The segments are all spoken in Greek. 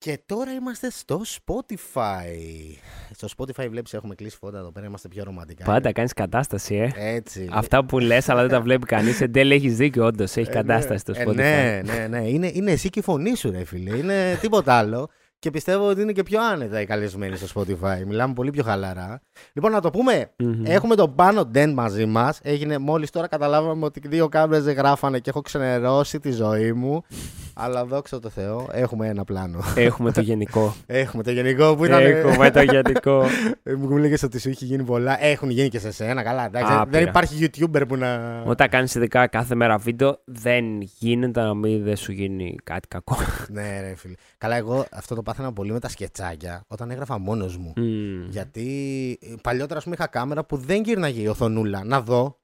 Και τώρα είμαστε στο Spotify. Στο Spotify βλέπεις έχουμε κλείσει φώτα εδώ πέρα, είμαστε πιο ρομαντικά. Πάντα κάνεις κατάσταση, ε. Έτσι. Αυτά που λες, αλλά δεν τα βλέπει κανείς. Εν τέλει έχεις δίκιο, όντως. Έχει Ε, κατάσταση το ναι. Spotify. Ε, ναι, ναι, ναι. Είναι, είναι εσύ και η φωνή σου, ρε φίλε. Είναι τίποτα άλλο. Και πιστεύω ότι είναι και πιο άνετα οι καλεσμένοι στο Spotify. Μιλάμε πολύ πιο χαλαρά. Λοιπόν, να το πούμε. Μμμ. Έχουμε τον Πάνο Ντεν μαζί μας. Έγινε μόλις τώρα καταλάβαμε ότι δύο κάμερε δεν γράφανε και έχω ξενερώσει τη ζωή μου. Αλλά δόξα τω Θεώ, έχουμε ένα πλάνο. Έχουμε το γενικό. Έχουμε το γενικό που ήταν. Έχουμε το γενικό. Ε, Μου λέγε ότι σου έχει γίνει πολλά. Έχουν γίνει και σε σένα. Καλά, εντάξει. Άπειρα. Δεν υπάρχει YouTuber που να. Όταν κάνεις ειδικά κάθε μέρα βίντεο, δεν γίνεται να μην δεν σου γίνει κάτι κακό. Ναι, ρε φίλε. Καλά, εγώ αυτό το πάθαινα πολύ με τα σκετσάκια όταν έγραφα μόνος μου. Μμμ. Γιατί ε, παλιότερα, ας πούμε, είχα κάμερα που δεν γύρναγε η οθονούλα να δω.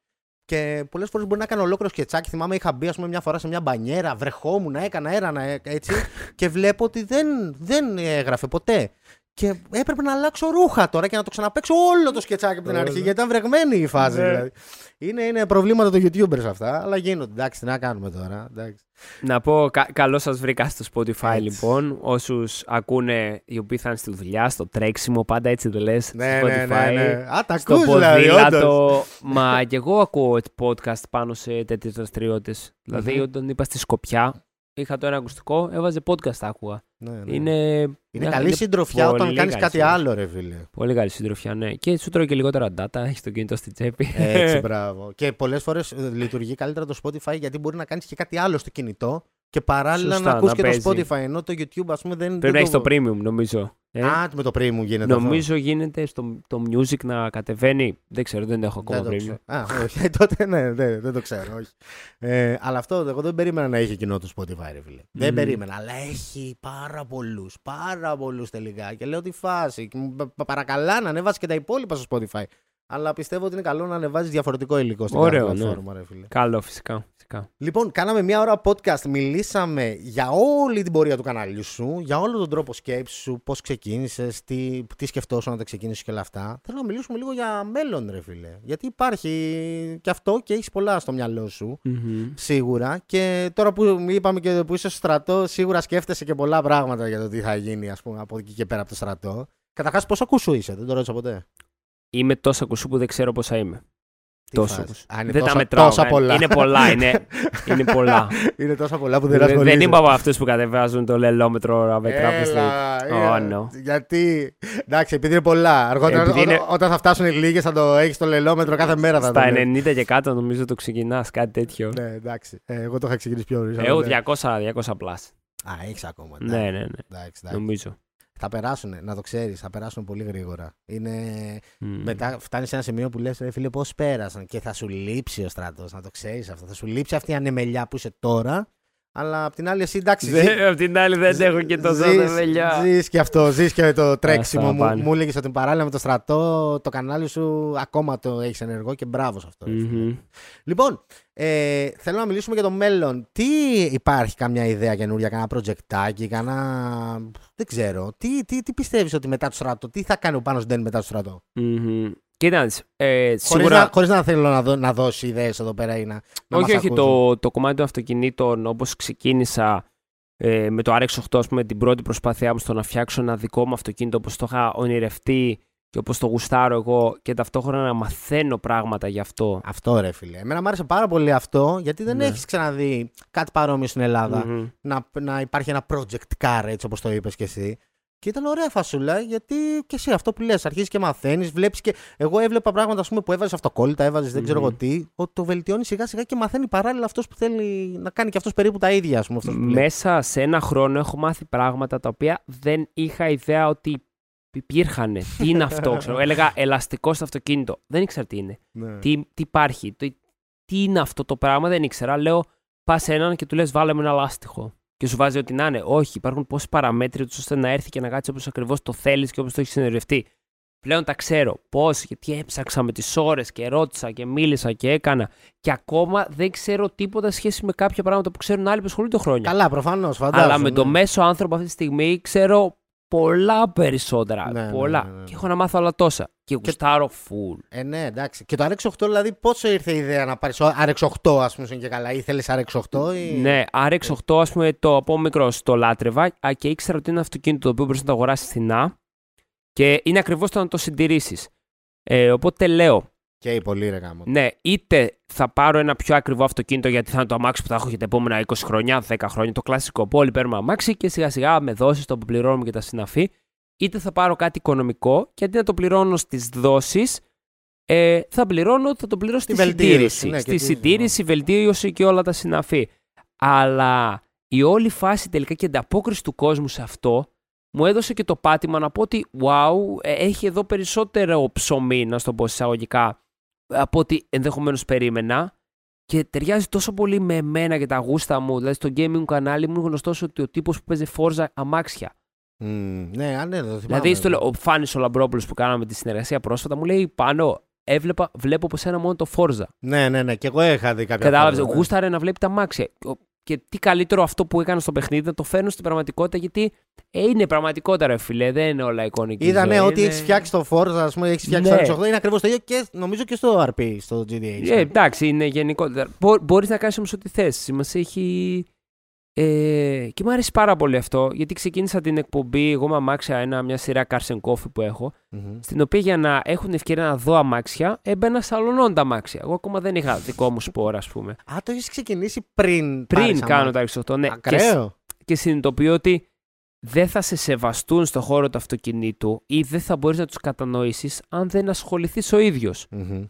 Και πολλές φορές μπορεί να κάνω ολόκληρο σκετσάκι. Θυμάμαι, είχα μπει ας πούμε, μια φορά σε μια μπανιέρα, βρεχόμουν, έκανα έρανα ε, έτσι. και βλέπω ότι δεν, δεν έγραφε ποτέ. Και έπρεπε να αλλάξω ρούχα τώρα και να το ξαναπέξω όλο το σκετσάκι από την αρχή. Γιατί ήταν βρεγμένη η φάση. Ναι. Δηλαδή. Είναι, είναι προβλήματα των YouTubers αυτά, αλλά γίνονται. Εντάξει, τι να κάνουμε τώρα. Εντάξει. Να πω, κα- καλώς σας βρήκα στο Spotify Έτσι. λοιπόν. Όσους ακούνε, οι οποίοι θα είναι στη δουλειά, στο τρέξιμο, πάντα έτσι δεν λες, στο Ναι, Spotify. ναι, ναι, ναι. Α, τα Στο ακούς δηλαδή, όντως. ποδήλατο. Μα και εγώ ακούω podcast πάνω σε τέτοιες δραστηριότητες. Δηλαδή, Μμμ. όταν είπα στη Σκοπιά, είχα το ένα ακουστικό, έβαζε podcast, άκουγα. Ναι, ναι. Είναι, Είναι μια- καλή συντροφιά όταν πολύ κάνεις καλή κάτι συντροφιά. άλλο, ρε φίλε. Πολύ καλή συντροφιά, ναι. Και σου τρώει και λιγότερα data, έχει το κινητό στη τσέπη. Έτσι, μπράβο. Και πολλές φορές λειτουργεί καλύτερα το Spotify γιατί μπορεί να κάνεις και κάτι άλλο στο κινητό και παράλληλα Σωστά, να ακούς να και παίζει. το Spotify. Ενώ το YouTube, ας πούμε, δεν. Πρέπει δεν να έχεις το το premium, νομίζω. Ε, Α, με το premium γίνεται. αυτό. νομίζω γίνεται στο το music να κατεβαίνει. Δεν ξέρω, δεν έχω ακόμα Δεν το premium. ξέρω. Α, όχι. τότε ναι, δεν, δεν το ξέρω. Όχι. Ε, αλλά αυτό εγώ δεν περίμενα να έχει κοινό το Spotify, ρε φίλε. Δεν Μμμ. περίμενα. Αλλά έχει πάρα πολλούς. Πάρα πολλούς τελικά. Και λέω τι φάση. Και μου πα- παρακαλά να ανέβασει και τα υπόλοιπα στο Spotify. Αλλά πιστεύω ότι είναι καλό να ανεβάζεις διαφορετικό υλικό στην Ωραίο, κάθε ναι. πλατφόρμα, ρε φίλε. Καλό, φυσικά. φυσικά. Λοιπόν, κάναμε μια ώρα podcast. Μιλήσαμε για όλη την πορεία του καναλιού σου, για όλο τον τρόπο σκέψης σου, πώς ξεκίνησες, τι, τι σκεφτόσουν όταν ξεκίνησες και όλα αυτά. Θέλω να μιλήσουμε λίγο για μέλλον, ρε φίλε. Γιατί υπάρχει και αυτό και έχεις πολλά στο μυαλό σου. Μμμ. Σίγουρα. Και τώρα που είπαμε και που είσαι στο στρατό, σίγουρα σκέφτεσαι και πολλά πράγματα για το τι θα γίνει, ας πούμε, από εκεί και πέρα από το στρατό. Καταρχάς, πόσο ακούσου είσαι, δεν το ρώτησα ποτέ. Είμαι τόσο ακουσού που δεν ξέρω πόσα είμαι. Τι Τόσο. φάση. Α, είναι δεν τόσα, τα μετράω. τόσα είναι- πολλά. Είναι πολλά, είναι, είναι πολλά. είναι τόσα πολλά που δεν δεν, δεν ασχολείσαι. είμαι από αυτούς που κατεβάζουν το λελόμετρο να μετράω στο Έλα, Oh, ε, no. Γιατί; Εντάξει, επειδή είναι πολλά. Αργότερα, Επειδή ό- είναι- όταν θα φτάσουν οι λίγες, θα το έχεις το λελόμετρο κάθε μέρα. Θα Στα το λες. 90 και κάτω νομίζω το ξεκινάς, κάτι τέτοιο. Ναι, εντάξει. Ε, εγώ το είχα ξεκινήσει πιο νωρίς. Εγώ 200, 200 plus. Α, έχεις ακόμα. Ναι, ναι, ναι. Εντάξει, εντάξει. Νομίζω. Θα περάσουν, να το ξέρεις, θα περάσουν πολύ γρήγορα. Είναι... Μμ. Μετά φτάνεις σε ένα σημείο που λες, ρε φίλε, πώς πέρασαν. Και θα σου λείψει ο στρατός, να το ξέρεις αυτό. Θα σου λείψει αυτή η ανεμελιά που είσαι τώρα. Αλλά απ' την άλλη, εσύ εντάξει. ζει- Δεν- Απ' την άλλη δεν έχω και τόσο Ζεις- δεμελιά. Ζεις και αυτό, ζεις και το τρέξιμο. Μου, πάνε. μου έλεγες ότι παράλληλα με το στρατό, το κανάλι σου ακόμα το έχεις ενεργό και μπράβο σε αυτό. ρε φίλε. Μμμ. Λοιπόν, ε, θέλω να μιλήσουμε για το μέλλον. Τι υπάρχει, καμιά ιδέα καινούρια, κανένα προτζεκτάκι, κανένα. Δεν ξέρω. Τι, τι, τι πιστεύεις ότι μετά το στρατό, τι θα κάνει ο Πάνος Ντέν μετά το στρατό; Μμμ. Κοίτα, να δεις, ε, Χωρίς, σίγουρα. να, χωρίς να θέλω να, δω, να δώσει ιδέες εδώ πέρα ή να. να όχι, μας όχι, ακούσουν. το, το κομμάτι των αυτοκινήτων όπως ξεκίνησα ε, με το RX8, ας πούμε, την πρώτη προσπάθειά μου στο να φτιάξω ένα δικό μου αυτοκίνητο όπως το είχα ονειρευτεί και όπως το γουστάρω εγώ και ταυτόχρονα να μαθαίνω πράγματα γι' αυτό. Αυτό ρε φίλε. Εμένα μου άρεσε πάρα πολύ αυτό γιατί δεν Ναι. έχεις ξαναδεί κάτι παρόμοιο στην Ελλάδα. Μμμ. να, να υπάρχει ένα project car, έτσι όπως το είπες και εσύ. Και ήταν ωραία φασούλα, γιατί και εσύ αυτό που λες, αρχίζεις και μαθαίνεις, βλέπεις και... Εγώ έβλεπα πράγματα, ας πούμε, που έβαζες αυτοκόλλητα, έβαζες δεν ξέρω Μμμ. εγώ τι, ότι το βελτιώνεις σιγά σιγά και μαθαίνει παράλληλα αυτός που θέλει να κάνει και αυτός περίπου τα ίδια, ας πούμε. Αυτός που λέει. Μέσα σε ένα χρόνο έχω μάθει πράγματα τα οποία δεν είχα ιδέα ότι υπήρχαν. τι είναι αυτό, ξέρω. Έλεγα ελαστικό στο αυτοκίνητο. Δεν ήξερα τι είναι. Ναι. Τι, τι υπάρχει. Τι, τι είναι αυτό το πράγμα, δεν ήξερα. Λέω, πας σε έναν και του λες, βάλε με ένα λάστιχο. Και σου βάζει ό,τι να είναι. Όχι, υπάρχουν πόσοι παραμέτροι τους ώστε να έρθει και να κάτσει όπως ακριβώς το θέλεις και όπως το έχεις συνεργευτεί. Πλέον τα ξέρω. Πώ, γιατί έψαξα με τις ώρες και ρώτησα και μίλησα και έκανα. Και ακόμα δεν ξέρω τίποτα σχέση με κάποια πράγματα που ξέρουν άλλοι που ασχολούνται χρόνια. Καλά, προφανώς, φαντάζομαι. Αλλά με ναι. το μέσο άνθρωπο αυτή τη στιγμή ξέρω πολλά περισσότερα. Ναι, ναι, πολλά. ναι, ναι, ναι. Και έχω να μάθω άλλα τόσα. Και γουστάρω full. Ε, ναι, εντάξει. Και το RX8 δηλαδή πόσο ήρθε η ιδέα να πάρεις RX8, ας πούμε, και καλά; Ήθελες RX8 ή. Ναι, RX8, ας πούμε, το από μικρό το λάτρευα α, και ήξερα ότι είναι ένα αυτοκίνητο το οποίο μπορείς να το αγοράσεις φθηνά και είναι ακριβώς το να το συντηρήσεις. Ε, οπότε λέω, Και πολύ ρε γάμο. ναι, είτε θα πάρω ένα πιο ακριβό αυτοκίνητο γιατί θα είναι το αμάξι που θα έχω για τα επόμενα 20 χρόνια, 10 χρόνια, το κλασικό πόλη παίρνουμε αμάξι και σιγά σιγά με δόσεις το που πληρώνουμε και τα συναφή, είτε θα πάρω κάτι οικονομικό και αντί να το πληρώνω στις δόσεις, ε, θα πληρώνω, θα το πληρώσω στη Τη βελτίωση, συντήρηση. ναι, και στη τη- συντήρηση, βελτίωση και όλα τα συναφή. Αλλά η όλη φάση τελικά και η ανταπόκριση του κόσμου σε αυτό μου έδωσε και το πάτημα να πω ότι wow, ε, έχει εδώ περισσότερο ψωμί, να στο πω εισαγωγικά, από ό,τι ενδεχομένως περίμενα. Και ταιριάζει τόσο πολύ με εμένα και τα γούστα μου. Δηλαδή, στο gaming μου κανάλι μου είναι γνωστός ότι ο τύπος που παίζει Forza αμάξια. Μμμ, ναι, α, ναι, το θυμάμαι. Δηλαδή, στο, λέω, ο Φάνης ο Λαμπρόπουλο που κάναμε τη συνεργασία πρόσφατα μου λέει πάνω, έβλεπα, βλέπω από σένα μόνο το Forza. Ναι, ναι, ναι. Και εγώ είχα δει κάποια Κατάλαβες. πράγματα. Γούσταρε να βλέπει τα αμάξια. Και τι καλύτερο αυτό που έκανα στο παιχνίδι να το φέρνω στην πραγματικότητα γιατί ε, είναι πραγματικότητα, ρε φίλε. Δεν είναι όλα εικονική. Είδα ναι, ζωή, ότι είναι- έχεις φτιάξει το Forza, ας πούμε, έχεις φτιάξει Ναι. το RX8. Είναι ακριβώς το ίδιο και νομίζω και στο RP, στο GTA. Ε, εντάξει, είναι γενικότερα. Μπορείς να κάνεις όμως ό,τι θες. Σημασία έχει. Ε, και μου αρέσει πάρα πολύ αυτό γιατί ξεκίνησα την εκπομπή. Εγώ με αμάξια ένα, μια σειρά Cars and Coffee που έχω. Μμμ. Στην οποία για να έχουν ευκαιρία να δω αμάξια έμπαινα σαλονών τα αμάξια. Εγώ ακόμα δεν είχα δικό μου σπόρα, ας πούμε. Α, το έχεις ξεκινήσει πριν. Πριν πάρεις κάνω αμάξι. τα 68, ναι. Και, Ακραίο. και συνειδητοποιώ ότι δεν θα σε σεβαστούν στο χώρο του αυτοκινήτου ή δεν θα μπορείς να τους κατανοήσεις αν δεν ασχοληθείς ο ίδιος. Μμμ.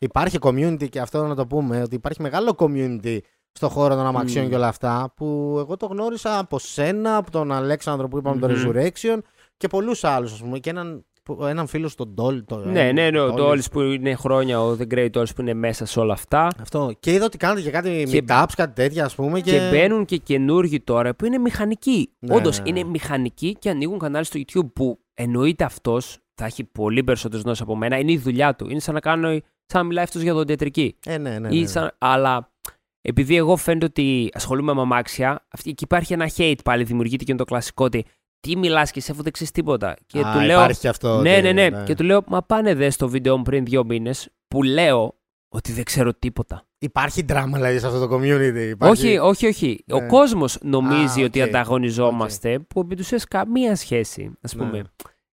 Υπάρχει community και αυτό να το πούμε, ότι υπάρχει μεγάλο community στο χώρο των αμαξιών Μμ. και όλα αυτά που εγώ το γνώρισα από σένα, από τον Αλέξανδρο που είπαμε Μμμ. το Resurrection και πολλούς άλλους, ας πούμε. Και έναν, που- έναν φίλο στον Ντόλ. Το, Ναι, ναι, ναι, ο Dolly. Τόλι που είναι χρόνια, ο The Great Tolls που είναι μέσα σε όλα αυτά. Αυτό. Και είδα ότι κάνετε και κάτι Και- meetups, κάτι τέτοια, ας πούμε. Και, Και... μπαίνουν και καινούργοι τώρα που είναι μηχανικοί. Ναι, Όντως ναι, ναι. είναι μηχανικοί και ανοίγουν κανάλι στο YouTube που εννοείται αυτός θα έχει πολύ περισσότερες γνώσεις από μένα. Είναι η δουλειά του. Είναι σαν να κάνω, σαν να μιλάει αυτός για δοντιατρική. Ε, ναι, ναι. ναι, Ή ναι. σαν- αλλά επειδή εγώ φαίνεται ότι ασχολούμαι με αμάξια, αυτή, εκεί υπάρχει ένα hate πάλι, δημιουργείται και είναι το κλασικό ότι τι μιλάς και σε αφού δεν ξέρεις τίποτα. Και Α, του λέω. Υπάρχει και αυτό. Ναι, ότι- ναι, ναι. Και του λέω, Μα πάνε δε στο βίντεο μου πριν δύο μήνες που λέω ότι δεν ξέρω τίποτα. Υπάρχει δράμα δηλαδή σε αυτό το community. Υπάρχει... Όχι, όχι, όχι. Ο Ναι. κόσμος νομίζει Α, ότι οκ. ανταγωνιζόμαστε που επί της ουσίας καμία σχέση, ας Ναι.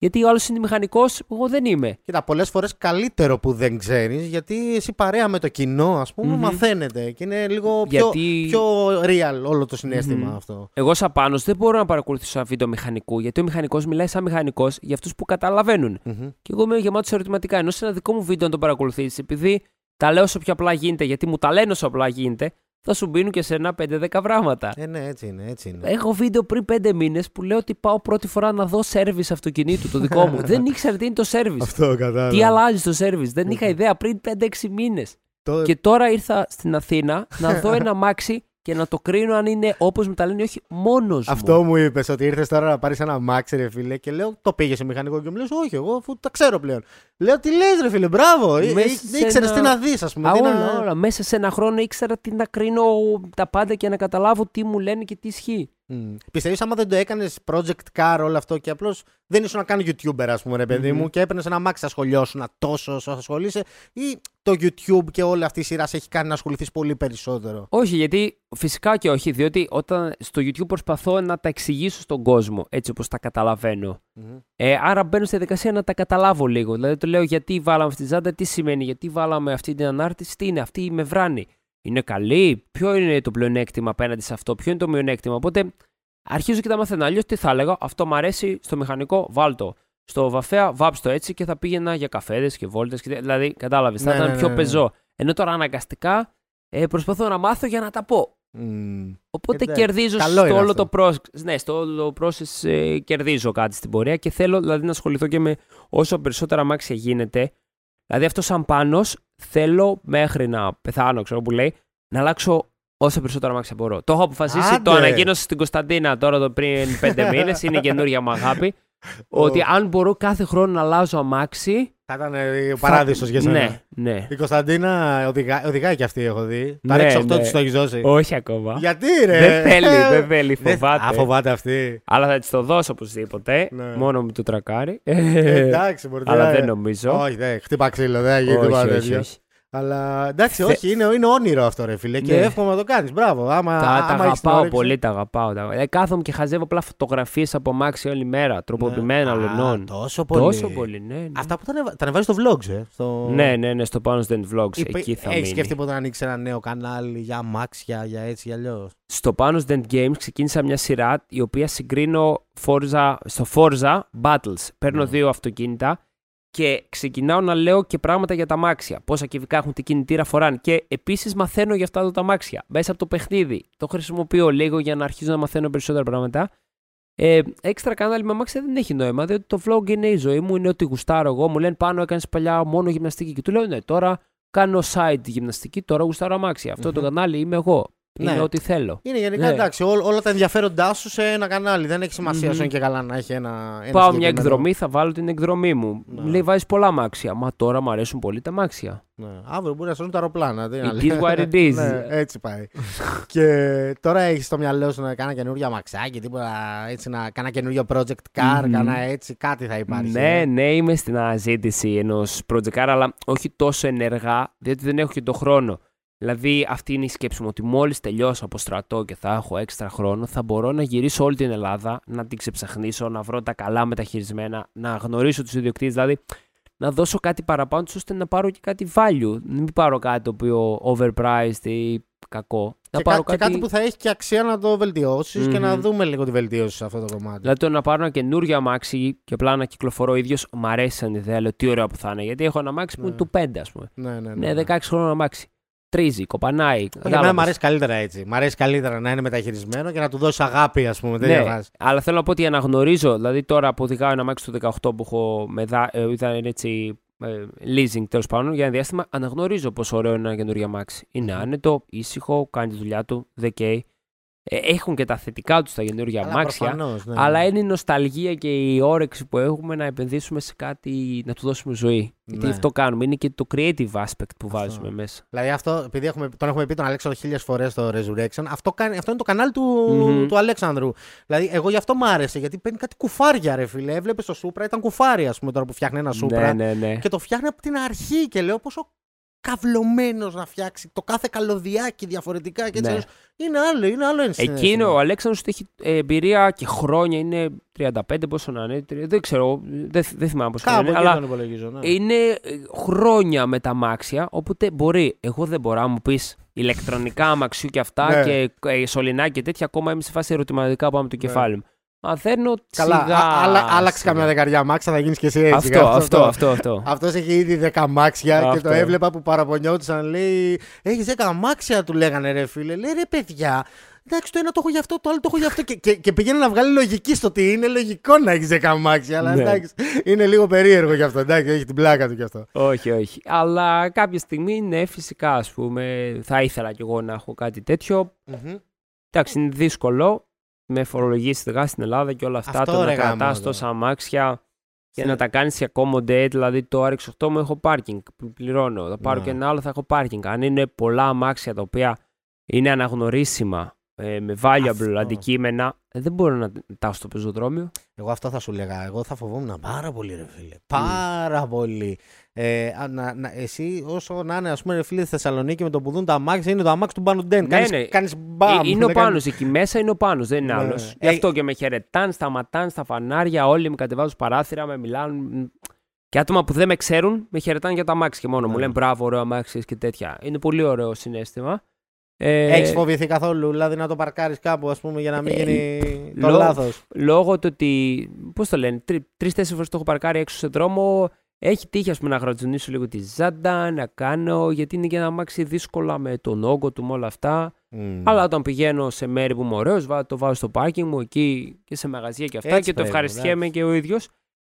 Πούμε. Γιατί ο άλλος είναι μηχανικός, εγώ δεν είμαι. Κοίτα, πολλές φορές καλύτερο που δεν ξέρεις, γιατί εσύ παρέα με το κοινό, ας πούμε, Μμμ. μαθαίνετε. Και είναι λίγο πιο, Γιατί πιο real όλο το σύστημα Μμμ. αυτό. εγώ σαν Πάνο δεν μπορώ να παρακολουθήσω ένα βίντεο μηχανικού, γιατί ο μηχανικός μιλάει σαν μηχανικός για αυτούς που καταλαβαίνουν. Μμμ. Και εγώ είμαι γεμάτος ερωτηματικά. Ενώ σε ένα δικό μου βίντεο να το παρακολουθήσει, επειδή τα λέω όσο πιο απλά γίνεται, γιατί μου τα λένε όσο απλά γίνεται, θα σου μπίνουν και σε ένα 5-10 πράγματα. Ε, ναι, έτσι είναι, έτσι είναι. Έχω βίντεο πριν 5 μήνες που λέω ότι πάω πρώτη φορά να δω service αυτοκινήτου το δικό μου. δεν ήξερα τι είναι το service. αυτό κατάλαβα. τι αλλάζει στο service. Δεν είχα ιδέα πριν 5-6 μήνες. Το... Και τώρα ήρθα στην Αθήνα να δω ένα μάξι και να το κρίνω αν είναι όπως μου τα λένε ή όχι μόνος μου. Αυτό μου είπες ότι ήρθες τώρα να πάρεις ένα μάξι, ρε φίλε, και λέω το πήγες σε μηχανικό και μου λες: Όχι, εγώ αφού τα ξέρω πλέον. Λέω τι λες, ρε φίλε, μπράβο. Ε, Μέσα ε, σε ήξερες ένα- τι να δεις, ας πούμε. Α, τι όλα, να... όλα. Μέσα σε ένα χρόνο ήξερα τι να κρίνω τα πάντα και να καταλάβω τι μου λένε και τι ισχύει. Mm. Πιστεύεις άμα δεν το έκανες project car όλο αυτό και απλώς δεν ήσουν να κάνει YouTuber, ας πούμε, ρε παιδί Μμμ. μου, και έπαιρνες ένα μάξι, ασχολιώσουν τόσο όσο ασχολείσαι, ή το YouTube και όλη αυτή η σειρά σε έχει κάνει να ασχοληθείς πολύ περισσότερο; Όχι, γιατί φυσικά και όχι, διότι όταν στο YouTube προσπαθώ να τα εξηγήσω στον κόσμο έτσι όπως τα καταλαβαίνω. Μμμ. Ε, άρα μπαίνω στη διαδικασία να τα καταλάβω λίγο. Δηλαδή το λέω γιατί βάλαμε αυτή τη ζάντα, τι σημαίνει, γιατί βάλαμε αυτή την ανάρτηση, τι είναι, αυτή η μεβράνη. Είναι καλή, ποιο είναι το πλεονέκτημα απέναντι σε αυτό, ποιο είναι το μειονέκτημα; Οπότε αρχίζω και τα μαθαίνω. Αλλιώς τι θα έλεγα, αυτό μου αρέσει στο μηχανικό, βάλτο. Στο βαφέα, βάψ το έτσι και θα πήγαινα για καφέδες και βόλτες. Δηλαδή, κατάλαβες, θα Ναι, ήταν ναι, πιο ναι, ναι. πεζό. Ενώ τώρα αναγκαστικά ε, προσπαθώ να μάθω για να τα πω. Μμ. Οπότε Εντάξει, κερδίζω καλό στο είναι όλο αυτό. το process. Ναι, στο όλο το process ε, κερδίζω κάτι στην πορεία και θέλω δηλαδή να ασχοληθώ και με όσο περισσότερα αμάξια γίνεται. Δηλαδή αυτό σαν πάνος θέλω μέχρι να πεθάνω, ξέρω που λέει, να αλλάξω όσο περισσότερα αμάξια μπορώ. Το έχω αποφασίσει, το Άντε. ανακοίνωσα στην Κωνσταντίνα τώρα το πριν πέντε μήνες, είναι η καινούργια μου αγάπη. Ότι αν μπορώ κάθε χρόνο να αλλάζω αμάξι. Θα ήταν ε, παράδεισος για σένα. Ναι, ναι. Η Κωνσταντίνα οδηγά, οδηγάει και αυτή, έχω δει. Ναι, Τα ρίξει 8 ναι. της το έχεις δώσει. Όχι ακόμα. Γιατί ρε; Δεν θέλει, δεν θέλει, Δεν- φοβάται. Α, φοβάται αυτή. Αλλά θα της το δώσω οπωσδήποτε. Ναι. Μόνο με το τρακάρι. Ε, εντάξει, μπορεί Αλλά να- δεν νομίζω. Όχι, δεν. Χτύπα ξύλο, δεν γίνει όχι, τίποτα όχι, τέτοιο. Όχι. Αλλά εντάξει, Θε- όχι, είναι, είναι όνειρο αυτό, ρε φίλε. Και Ναι. εύχομαι να το κάνεις. Μπράβο. Άμα, Τα, τα άμα έχεις την αγαπάω όρεξη. πολύ, τα αγαπάω. Τα... Ε, κάθομαι και χαζεύω απλά φωτογραφίες από μάξι όλη μέρα. Τροποποιημένα Ναι. Α, λενών. Τόσο πολύ. Τόσο πολύ, ναι. ναι. Αυτά που τα, ανεβα- τα ανεβάζεις στο vlogs, ε. Στο... Ναι, ναι, ναι, στο πάνω δεν vlogs. Είπε- εκεί θα Έχεις μείνει. σκεφτεί ποτέ να ανοίξεις ένα νέο κανάλι για αμάξια, για έτσι, για αλλιώς; Στο πάνω Dent Games ξεκίνησα μια σειρά η οποία συγκρίνω Forza, στο Forza Battles. Παίρνω Ναι. δύο αυτοκίνητα και ξεκινάω να λέω και πράγματα για τα μάξια. Πόσα κυβικά έχουν, τι κινητήρα φοράνε. Και επίσης μαθαίνω για αυτά τα μάξια μέσα από το παιχνίδι. Το χρησιμοποιώ λίγο για να αρχίζω να μαθαίνω περισσότερα πράγματα. Ε, έξτρα κανάλι με αμάξια δεν έχει νόημα, διότι το vlog είναι η ζωή μου, είναι ότι γουστάρω εγώ. Μου λένε πάνω έκανες παλιά μόνο γυμναστική. Και του λέω ναι, τώρα κάνω side γυμναστική, τώρα γουστάρω αμάξια. Αυτό το Μμμ. κανάλι είμαι εγώ. Ναι. Είναι ό,τι θέλω. Είναι γενικά Ναι. εντάξει, ό, όλα τα ενδιαφέροντά σου σε ένα κανάλι. Δεν έχει σημασία Μμμ. σου είναι και καλά να έχει ένα. ένα Πάω μια συγκεκριμένο- εκδρομή, θα βάλω την εκδρομή μου. Ναι. Λέει βάζεις πολλά μάξια. Μα τώρα μου αρέσουν πολύ τα μάξια. Ναι. Αύριο μπορεί να σώνουν τα αεροπλάνα. τι να It λέει. is what it is. ναι, έτσι πάει. και τώρα έχεις στο μυαλό σου να κάνει καινούργια αμαξάκι, τίποτα έτσι να κάνει καινούργιο project car, Μμμ. κάνα έτσι, κάτι θα υπάρχει. Ναι, ε. ναι, είμαι στην αναζήτηση ενός project car, αλλά όχι τόσο ενεργά, διότι δεν έχω και τον χρόνο. Δηλαδή, αυτή είναι η σκέψη μου, ότι μόλις τελειώσω από στρατό και θα έχω έξτρα χρόνο, θα μπορώ να γυρίσω όλη την Ελλάδα, να την ξεψαχνίσω, να βρω τα καλά μεταχειρισμένα, να γνωρίσω τους ιδιοκτήτες, δηλαδή να δώσω κάτι παραπάνω, τους, ώστε να πάρω και κάτι value. Να μην πάρω κάτι το οποίο overpriced ή κακό. Και, να πάρω κα- και κάτι που θα έχει και αξία να το βελτιωσει και Μμμ. να δούμε λίγο τη βελτίωση σε αυτό το κομμάτι. Δηλαδή το να πάρω ένα καινούριο αμάξι και απλά να κυκλοφορώ ίδιος, μου αρέσει σαν ιδέα. Λέω τι ωραίο που θα είναι. Γιατί έχω ένα αμάξι που Ναι. είναι του 5, ας πούμε. ναι, ναι, ναι. Ναι, 16 χρόνια αμάξι. Τρίζει, κοπανάει. Όχι, εμένα κατάλαβες. μου αρέσει καλύτερα έτσι. Μ' αρέσει καλύτερα να είναι μεταχειρισμένο και να του δώσει αγάπη, ας πούμε. Δεν Ναι, διαβάζει. αλλά θέλω να πω ότι αναγνωρίζω. Δηλαδή τώρα που οδηγάω ένα αμάξι του 18 που έχω με δα... ε, ήταν έτσι ε, leasing τέλος πάντων για ένα διάστημα, αναγνωρίζω πόσο ωραίο είναι ένα καινούριο αμάξι. Είναι Μμμ. άνετο, ήσυχο, κάνει τη δουλειά του, δεν καίει. Ε, έχουν και τα θετικά τους τα καινούργια Αλλά αμάξια. προφανώς, ναι. Αλλά είναι η νοσταλγία και η όρεξη που έχουμε να επενδύσουμε σε κάτι, να του δώσουμε ζωή. Γιατί Ναι. αυτό κάνουμε. Είναι και το creative aspect που Αυτό. βάζουμε μέσα. Δηλαδή αυτό, επειδή έχουμε, τον έχουμε πει τον Αλέξανδρο χίλιες φορές στο Resurrection, αυτό, κάνει, αυτό είναι το κανάλι του, Μμμ. του Αλέξανδρου. Δηλαδή, εγώ γι' αυτό μ' άρεσε, γιατί παίρνει κάτι κουφάρια, ρε φίλε. Έβλεπες το Σούπρα, ήταν κουφάρι, ας πούμε, τώρα που φτιάχνει ένα Σούπρα. Ναι, ναι, ναι. Και το φτιάχνει από την αρχή και λέω πόσο καυλωμένος να φτιάξει το κάθε καλωδιάκι διαφορετικά και έτσι. Ναι. αλλιώς. Είναι άλλο, είναι άλλο ενσυναίσθημα. Εκείνο ο Αλέξανδρος έχει ε, εμπειρία και χρόνια, είναι 35 πόσο να είναι, τρι- δεν ξέρω, δεν, δεν θυμάμαι πόσο Κάπου είναι, εκεί αλλά τον υπολογίζω. Ναι. είναι ε, χρόνια με τα αμάξια, οπότε μπορεί, εγώ δεν μπορώ να μου πεις ηλεκτρονικά αμαξιού και αυτά Ναι. και ε, σωληνά και τέτοια, ακόμα είμαι σε φάση ερωτηματικά πάνω από το Ναι. κεφάλι μου. Μαθαίνω Καλά, σιγά, α- άλλα- άλλαξε σιγά. καμιά δεκαριά μάξα, θα γίνεις και εσύ έτσι. Αυτό, γράφει αυτό, αυτό, αυτό. Αυτό έχει ήδη 10 μάξια και Αυτό. το έβλεπα που παραπονιόντουσαν. Λέει: Έχεις 10 μάξια, του λέγανε ρε φίλε. Λέει ρε παιδιά, εντάξει το ένα το έχω γι' αυτό, το άλλο το έχω γι' αυτό. Και, και, και πήγαινε να βγάλει λογική στο ότι είναι λογικό να έχεις 10 μάξια. Αλλά Ναι. εντάξει, είναι λίγο περίεργο γι' αυτό. Εντάξει, έχει την πλάκα του γι' αυτό. Όχι, όχι. Αλλά κάποια στιγμή, ναι, φυσικά, ας πούμε, θα ήθελα κι εγώ να έχω κάτι τέτοιο. Μμμ. Εντάξει, είναι δύσκολο με φορολογίε σιγά στην Ελλάδα και όλα αυτά. Αυτό, το ρε, να γάμο, κρατάς εδώ. τόσα αμάξια και Σε- να τα κάνεις και accommodate. Δηλαδή το RX8 μου έχω πάρκινγκ που πληρώνω. Θα πάρω Ναι. και ένα άλλο, θα έχω πάρκινγκ. Αν είναι πολλά αμάξια τα οποία είναι αναγνωρίσιμα ε, με valuable Αυτό. αντικείμενα, ε, δεν μπορώ να τα στο πεζοδρόμιο. Εγώ αυτό θα σου λέγα. Εγώ θα φοβόμουν πάρα πολύ, ρε φίλε. Πάρα πολύ. Ε, α, να, να, εσύ, όσο να είναι, ας πούμε, ρε φίλε, στη Θεσσαλονίκη με το που δουν τα αμάξια, είναι το αμάξι του Μπανουντέν. Ναι, κάνεις, ναι. κάνεις μπαμ. Ε, είναι ο δεν κάνεις- πάνω εκεί μέσα, είναι ο πάνω, δεν είναι Ναι. άλλος. Γι' Ε, αυτό και με χαιρετάνε, σταματάνε στα φανάρια, όλοι με κατεβάζουν παράθυρα, με μιλάνε. Και άτομα που δεν με ξέρουν με χαιρετάνε για τα αμάξια μόνο. Ναι. Μου λένε μπράβο, ωραίο αμάξι και τέτοια. Είναι πολύ ωραίο συνέστημα. Ε, Έχεις φοβηθεί καθόλου, δηλαδή να το παρκάρεις κάπου, ας πούμε, για να μην Ε, γίνει το λό- λάθος; Λόγω του ότι. Πώς το λένε, τρει-τέσσερι φορές το έχω παρκάρει έξω σε δρόμο. Έχει τύχει, ας πούμε, να γρατζουνίσω λίγο τη ζάντα, να κάνω. Γιατί είναι και ένα αμάξι δύσκολα με τον όγκο του, με όλα αυτά. Αλλά όταν πηγαίνω σε μέρη που είμαι ωραίος, το βάζω στο πάρκινγκ μου εκεί και σε μαγαζιά και αυτά Έτσι και το πρέπει, ευχαριστιέμαι και ο ίδιος.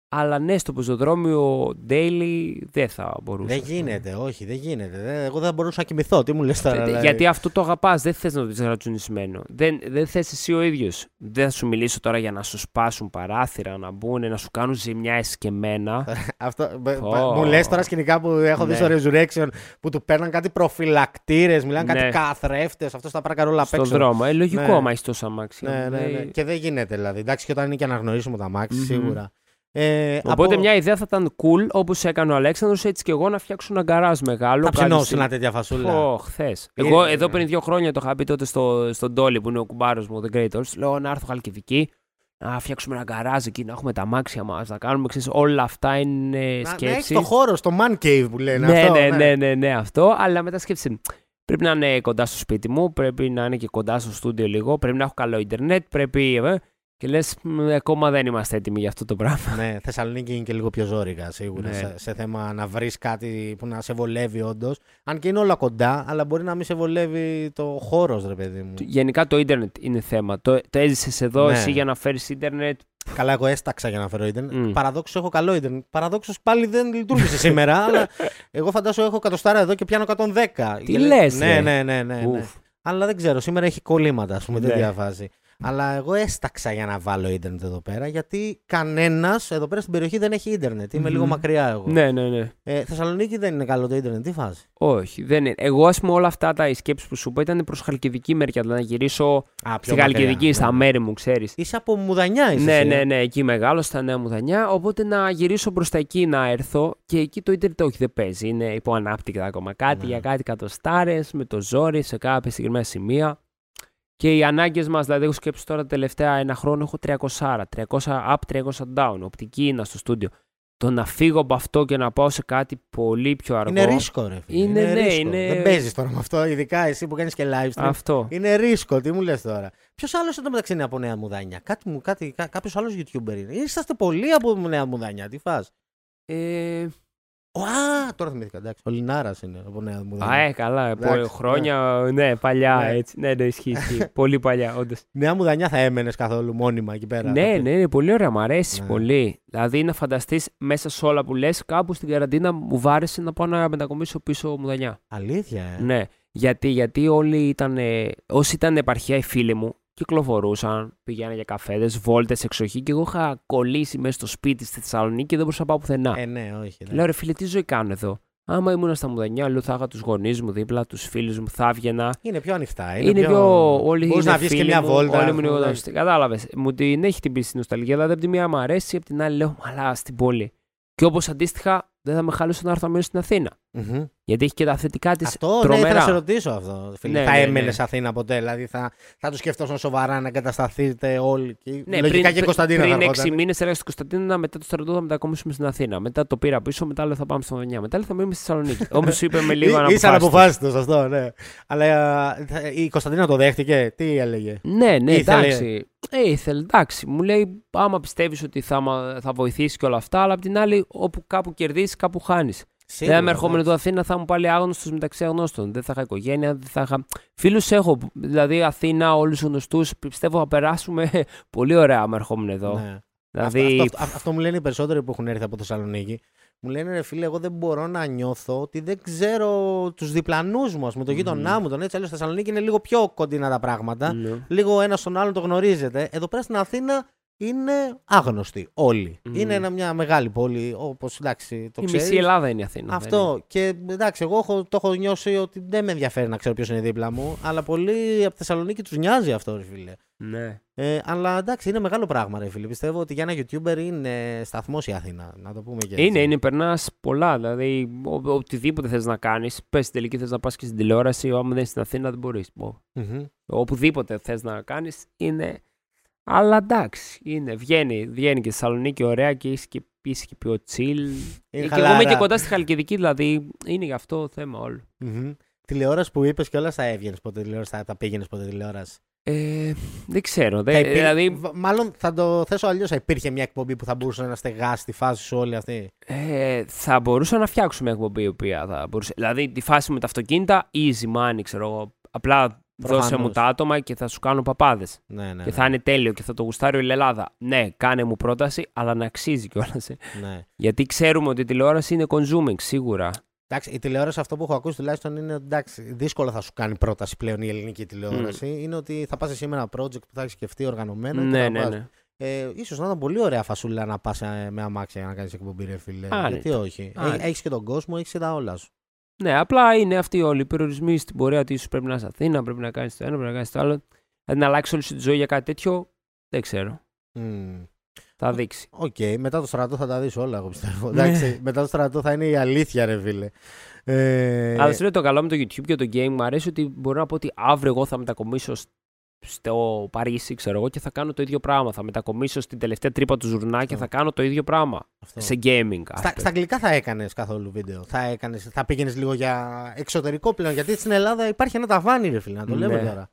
Αλλά ναι, στο πεζοδρόμιο daily δεν θα μπορούσα. Δεν γίνεται, όχι, δεν γίνεται. Δεν- Εγώ δεν μπορούσα να κοιμηθώ. Τι μου λες τώρα. δηλαδή; Γιατί αυτό το αγαπάς, δεν θες να το δεις ρατσουνισμένο. Δεν, δεν θες εσύ ο ίδιος. Δεν θα σου μιλήσω τώρα για να σου σπάσουν παράθυρα, να μπουν, να σου κάνουν ζημιά εσκεμμένα. Αυτό, μπ- Ω. μπ- μου λες τώρα σκηνικά που έχω δει Ναι. στο Resurrection που του παίρναν κάτι προφυλακτήρες, μιλάνε Ναι. κάτι καθρέφτες. Αυτό τα πράγμα όλα απ' στον έξω. δρόμο. Ε, λογικό Ναι. άμα έχεις τόσο αμάξι. Ναι, ναι, ναι. Ε, Και δεν γίνεται δηλαδή. Εντάξει, και όταν είναι και αναγνωρίσιμο τα αμάξι, Μμμ. σίγουρα. Ε, Οπότε από- μια ιδέα θα ήταν cool, όπως έκανε ο Αλέξανδρος, έτσι και εγώ να φτιάξω ένα γκαράζ μεγάλο. Θα κάτι ψινόσουν στη- τέτοια φασούλα. Πω, χθες. Εγώ Είναι- εδώ πριν δύο χρόνια το είχα πει τότε στο, στον Τόλι που είναι ο κουμπάρος μου, The Greators. Λέω να έρθω Χαλκιδική, να φτιάξουμε ένα γκαράζ εκεί, να έχουμε τα αμάξια μας, να κάνουμε ξέρεις, όλα αυτά είναι Να, να έχει σκέψη. το χώρο, στο man cave που λένε. ναι, αυτό, ναι, ναι, ναι, ναι, αυτό. Αλλά μετά σκέψη. Πρέπει να είναι κοντά στο σπίτι μου, πρέπει να είναι και κοντά στο στούντιο λίγο, πρέπει να έχω καλό Ιντερνετ, πρέπει. ε, και λες, ακόμα δεν είμαστε έτοιμοι για αυτό το πράγμα. Ναι, Θεσσαλονίκη είναι και λίγο πιο ζώρικα σίγουρα Ναι. σε, σε θέμα να βρεις κάτι που να σε βολεύει όντως. Αν και είναι όλα κοντά, αλλά μπορεί να μην σε βολεύει το χώρος, ρε παιδί μου. Γενικά το Ιντερνετ είναι θέμα. Το, το έζησες εδώ Ναι. εσύ για να φέρεις Ιντερνετ. Καλά, εγώ έσταξα για να φέρω Ιντερνετ. Μμ. Παραδόξως έχω καλό Ιντερνετ. Παραδόξως πάλι δεν λειτουργήσε σήμερα, αλλά εγώ φαντάζομαι έχω εκατοστάρα εδώ και πιάνω 110. Τι Και λέ- λες, Ναι, ρε. ναι, ναι. ναι, ναι. Ουφ. Αλλά δεν ξέρω, σήμερα έχει κολλήματα, ας πούμε, Ναι. τέτοια φάση. Αλλά εγώ έσταξα για να βάλω ίντερνετ εδώ πέρα, γιατί κανένας εδώ πέρα στην περιοχή δεν έχει ίντερνετ. Είμαι Μμμ. λίγο μακριά εγώ. Ναι, ναι, ναι. Ε, Θεσσαλονίκη δεν είναι καλό το ίντερνετ, τι φάση. Όχι, δεν είναι. Εγώ, ας πούμε, όλα αυτά τα σκέψεις που σου είπα ήταν προς χαλκιδική μεριά. Δηλαδή να γυρίσω Α, στη Χαλκιδική, στα μέρη μου, ξέρεις. Είσαι από μουδανιά, είσαι. Ναι, εσύ, ε; ναι, ναι, εκεί μεγάλο, στα νέα μουδανιά. Οπότε να γυρίσω προς τα εκεί να έρθω και εκεί το ίντερνετ όχι δεν παίζει. Είναι υποανάπτυκτα ακόμα. Κάτι Ναι. για κάτι κατοστάρε, με το ζόρι σε κάποια συγκεκριμένα σημεία. Και οι ανάγκες μας, δηλαδή, έχω σκέψει τώρα τα τελευταία ένα χρόνο έχω 300, 300 up, 300 down. Οπτική είναι στο στούντιο. Το να φύγω από αυτό και να πάω σε κάτι πολύ πιο αργό. Είναι ρίσκο, ρε. φίλε. Είναι, ναι, ρίσκο. είναι- Δεν παίζεις τώρα με αυτό, ειδικά εσύ που κάνεις και live stream. Αυτό. Είναι ρίσκο, τι μου λες τώρα. Ποιος άλλος εδώ μεταξύ είναι από Νέα Μουδάνια; Κάτι, μου- κάτι, κά, κάποιος άλλος YouTuber είναι. Είσαστε πολλοί από Νέα Μουδάνια. Τι φας; Ε, Ω, Α, τώρα θυμήθηκα. Εντάξει, ο Λινάρας είναι από Νέα Μουδάνια. α, ε, καλά. Εντάξει, πολύ χρόνια, ναι, παλιά Ναι. έτσι. Ναι, ναι, ισχύει. ισχύει. πολύ παλιά, όντως. Νέα Μουδανιά θα έμενες καθόλου μόνιμα εκεί πέρα. Ναι, θα- ναι, είναι πολύ ωραία. Μ' αρέσει Ναι. πολύ. Δηλαδή να φανταστείς μέσα σε όλα που λες, κάπου στην καραντίνα μου βάρεσε να πάω να μετακομίσω πίσω μουδανιά. Αλήθεια, ε. Ναι. Γιατί, γιατί όλοι ήταν. Όσοι ήταν επαρχία, οι φίλοι μου, κυκλοφορούσαν, πηγαίναν για καφέδες, βόλτες, εξοχή και εγώ είχα κολλήσει μέσα στο σπίτι στη Θεσσαλονίκη και δεν μπορούσα να πάω πουθενά. Ε, ναι, όχι. ναι. Λέω ρε φίλε, τι ζωή κάνω εδώ; Άμα ήμουν στα μουδανιά, λέω θα είχα τους γονείς μου δίπλα, τους φίλους μου, θα έβγαινα. Είναι πιο ανοιχτά. Είναι, Είναι, πιο. Όλοι Μπορείς είναι να βγεις και φίλοι μια μου, βόλτα. Όλοι μου είναι ναι. γνωστοί. Κατάλαβες. Μου την έχει τυπήσει η νοσταλγία. Δηλαδή, από τη μία μου αρέσει, από την άλλη λέω Μαλά στην πόλη. Και όπως αντίστοιχα, δεν θα με χάλωσε να έρθω να μείνω στην Αθήνα. Μμμ. Γιατί έχει και τα θετικά της Αυτό ναι, τρομερά. ήθελα να σε ρωτήσω αυτό. Φίλε. Ναι, θα ναι, έμενες ναι. Αθήνα ποτέ, δηλαδή θα, θα το σκεφτόσαν σοβαρά να εγκατασταθείτε όλοι. Και... Ναι, Λογικά πριν, και η Κωνσταντίνα πριν θα έξι έρχονταν. μήνες έργα στην Κωνσταντίνα, μετά το στρατό θα μετακομίσουμε στην Αθήνα. Μετά το πήρα πίσω, μετά λέω θα πάμε στο Μουδανιά. Μετά λέω θα μείνουμε στη Θεσσαλονίκη. Όπως σου είπε με λίγο Ή- Ήσαν αναποφάσιστο. αποφάσιστος αυτό, ναι. Αλλά ε, θα- η Κωνσταντίνα το δέχτηκε, τι έλεγε; Ναι, ναι, Ήθελε. εντάξει. Ε, ήθελε, εντάξει. Μου λέει, άμα πιστεύεις ότι θα, μα- θα βοηθήσει και όλα αυτά, αλλά απ' την άλλη, όπου κάπου κερδίσεις, κάπου χάνεις. Σίγουρα, Δεν είμαι ερχόμενο εντάξει. εδώ Αθήνα, θα ήμουν πάλι άγνωστος μεταξύ αγνώστων. Δεν θα είχα οικογένεια, δεν θα είχα. Φίλους έχω. Δηλαδή, Αθήνα, όλους γνωστούς. Πιστεύω θα περάσουμε πολύ ωραία άμα ερχόμουν εδώ. Ναι. Δηλαδή. Αυτό, αυτό, αυτό μου λένε οι περισσότεροι που έχουν έρθει από Θεσσαλονίκη. Μου λένε ρε φίλε, εγώ δεν μπορώ να νιώθω ότι δεν ξέρω τους διπλανούς μου, ας πούμε, τον Μμμ. γείτονά μου. Τον έτσι, αλλιώς στη Θεσσαλονίκη είναι λίγο πιο κοντινά τα πράγματα. ναι. Λίγο ένα στον άλλον το γνωρίζετε. Εδώ πέρα στην Αθήνα είναι άγνωστοι όλοι. Μμμ. Είναι ένα, μια μεγάλη πόλη, όπως εντάξει το Η ξέρεις. μισή Ελλάδα είναι η Αθήνα. δεν Αυτό. Και εντάξει, εγώ έχω, το έχω νιώσει ότι δεν με ενδιαφέρει να ξέρω ποιος είναι δίπλα μου. Αλλά πολλοί από τη Θεσσαλονίκη τους νοιάζει αυτό, ρε φίλε. είναι. Ναι. Ε, αλλά εντάξει, είναι μεγάλο πράγμα, ρε φίλε. Πιστεύω ότι για ένα YouTuber είναι σταθμός η Αθήνα. Να το πούμε και έτσι. Είναι, είναι, περνάς πολλά. Δηλαδή, ο, οτιδήποτε θες να κάνεις, πες στην τελική θες να πας και στην τηλεόραση, άμα δεν είσαι στην Αθήνα δεν μπορείς. Μμμ. Οπουδήποτε θες να κάνεις, είναι. Αλλά εντάξει, είναι, βγαίνει, βγαίνει και στη Θεσσαλονίκη ωραία και είσαι και, είσαι και πιο chill. Είναι Ε, και εγώ χαλαρά. είμαι και κοντά στη Χαλκιδική, δηλαδή είναι γι' αυτό θέμα όλο. Μμμ. Τηλεόραση που είπες και όλα θα έβγαινες ποτέ τηλεόραση, θα τα πήγαινες ποτέ τηλεόραση; Ε, δεν ξέρω. Θα Δεν, υπήρ- δηλαδή, Β- Μάλλον θα το θέσω αλλιώς. Θα υπήρχε μια εκπομπή που θα μπορούσε να στεγάσει τη φάση σου όλη αυτή; ε, θα μπορούσα να φτιάξουμε μια εκπομπή η οποία θα μπορούσε. Δηλαδή, τη φάση με τα αυτοκίνητα, easy money, ξέρω εγώ. Απλά Δώσε Προφανώς. μου τα άτομα και θα σου κάνω παπάδες. Ναι, ναι. Και θα είναι τέλειο και θα το γουστάρει η Ελλάδα. Ναι, κάνε μου πρόταση, αλλά να αξίζει κιόλας. ναι. Γιατί ξέρουμε ότι η τηλεόραση είναι consuming, σίγουρα. Εντάξει, η τηλεόραση αυτό που έχω ακούσει τουλάχιστον είναι ότι εντάξει, δύσκολα θα σου κάνει πρόταση πλέον η ελληνική τηλεόραση. Είναι ότι θα πας εσύ με ένα project που θα έχεις σκεφτεί οργανωμένο. και Ναι, θα ναι, πας. ναι. Ε, ίσως να ήταν πολύ ωραία φασούλα να πας με αμάξια για να κάνεις εκπομπή, ρε φίλε. Άνετα. Γιατί όχι. Άνετα. Έχεις και τον κόσμο, έχεις και τα όλα σου. Ναι, απλά είναι αυτοί όλοι οι περιορισμοί στην πορεία ότι ίσως πρέπει να είσαι Αθήνα, πρέπει να κάνεις το ένα, πρέπει να κάνεις το άλλο. Δηλαδή να αλλάξεις όλη σου τη ζωή για κάτι τέτοιο, δεν ξέρω. Μμμ. Θα δείξει. Οκ, μετά το στρατό θα τα δεις όλα, εγώ πιστεύω. Ναι. Εντάξει, μετά το στρατό θα είναι η αλήθεια, ρε φίλε. Ε, Αλλά σου λέω το καλό με το YouTube και το game μου αρέσει ότι μπορώ να πω ότι αύριο εγώ θα μετακομίσω σ- στο Παρίσι, ξέρω εγώ, και θα κάνω το ίδιο πράγμα. Θα μετακομίσω στην τελευταία τρύπα του ζουρνά και Αυτό. θα κάνω το ίδιο πράγμα. αυτό. Σε gaming. Στα, στα αγγλικά θα έκανες καθόλου βίντεο. Θα, έκανες, θα πήγαινες λίγο για εξωτερικό πλέον. Γιατί στην Ελλάδα υπάρχει ένα ταβάνι, ρε φίλε, να το Ναι. λέμε τώρα.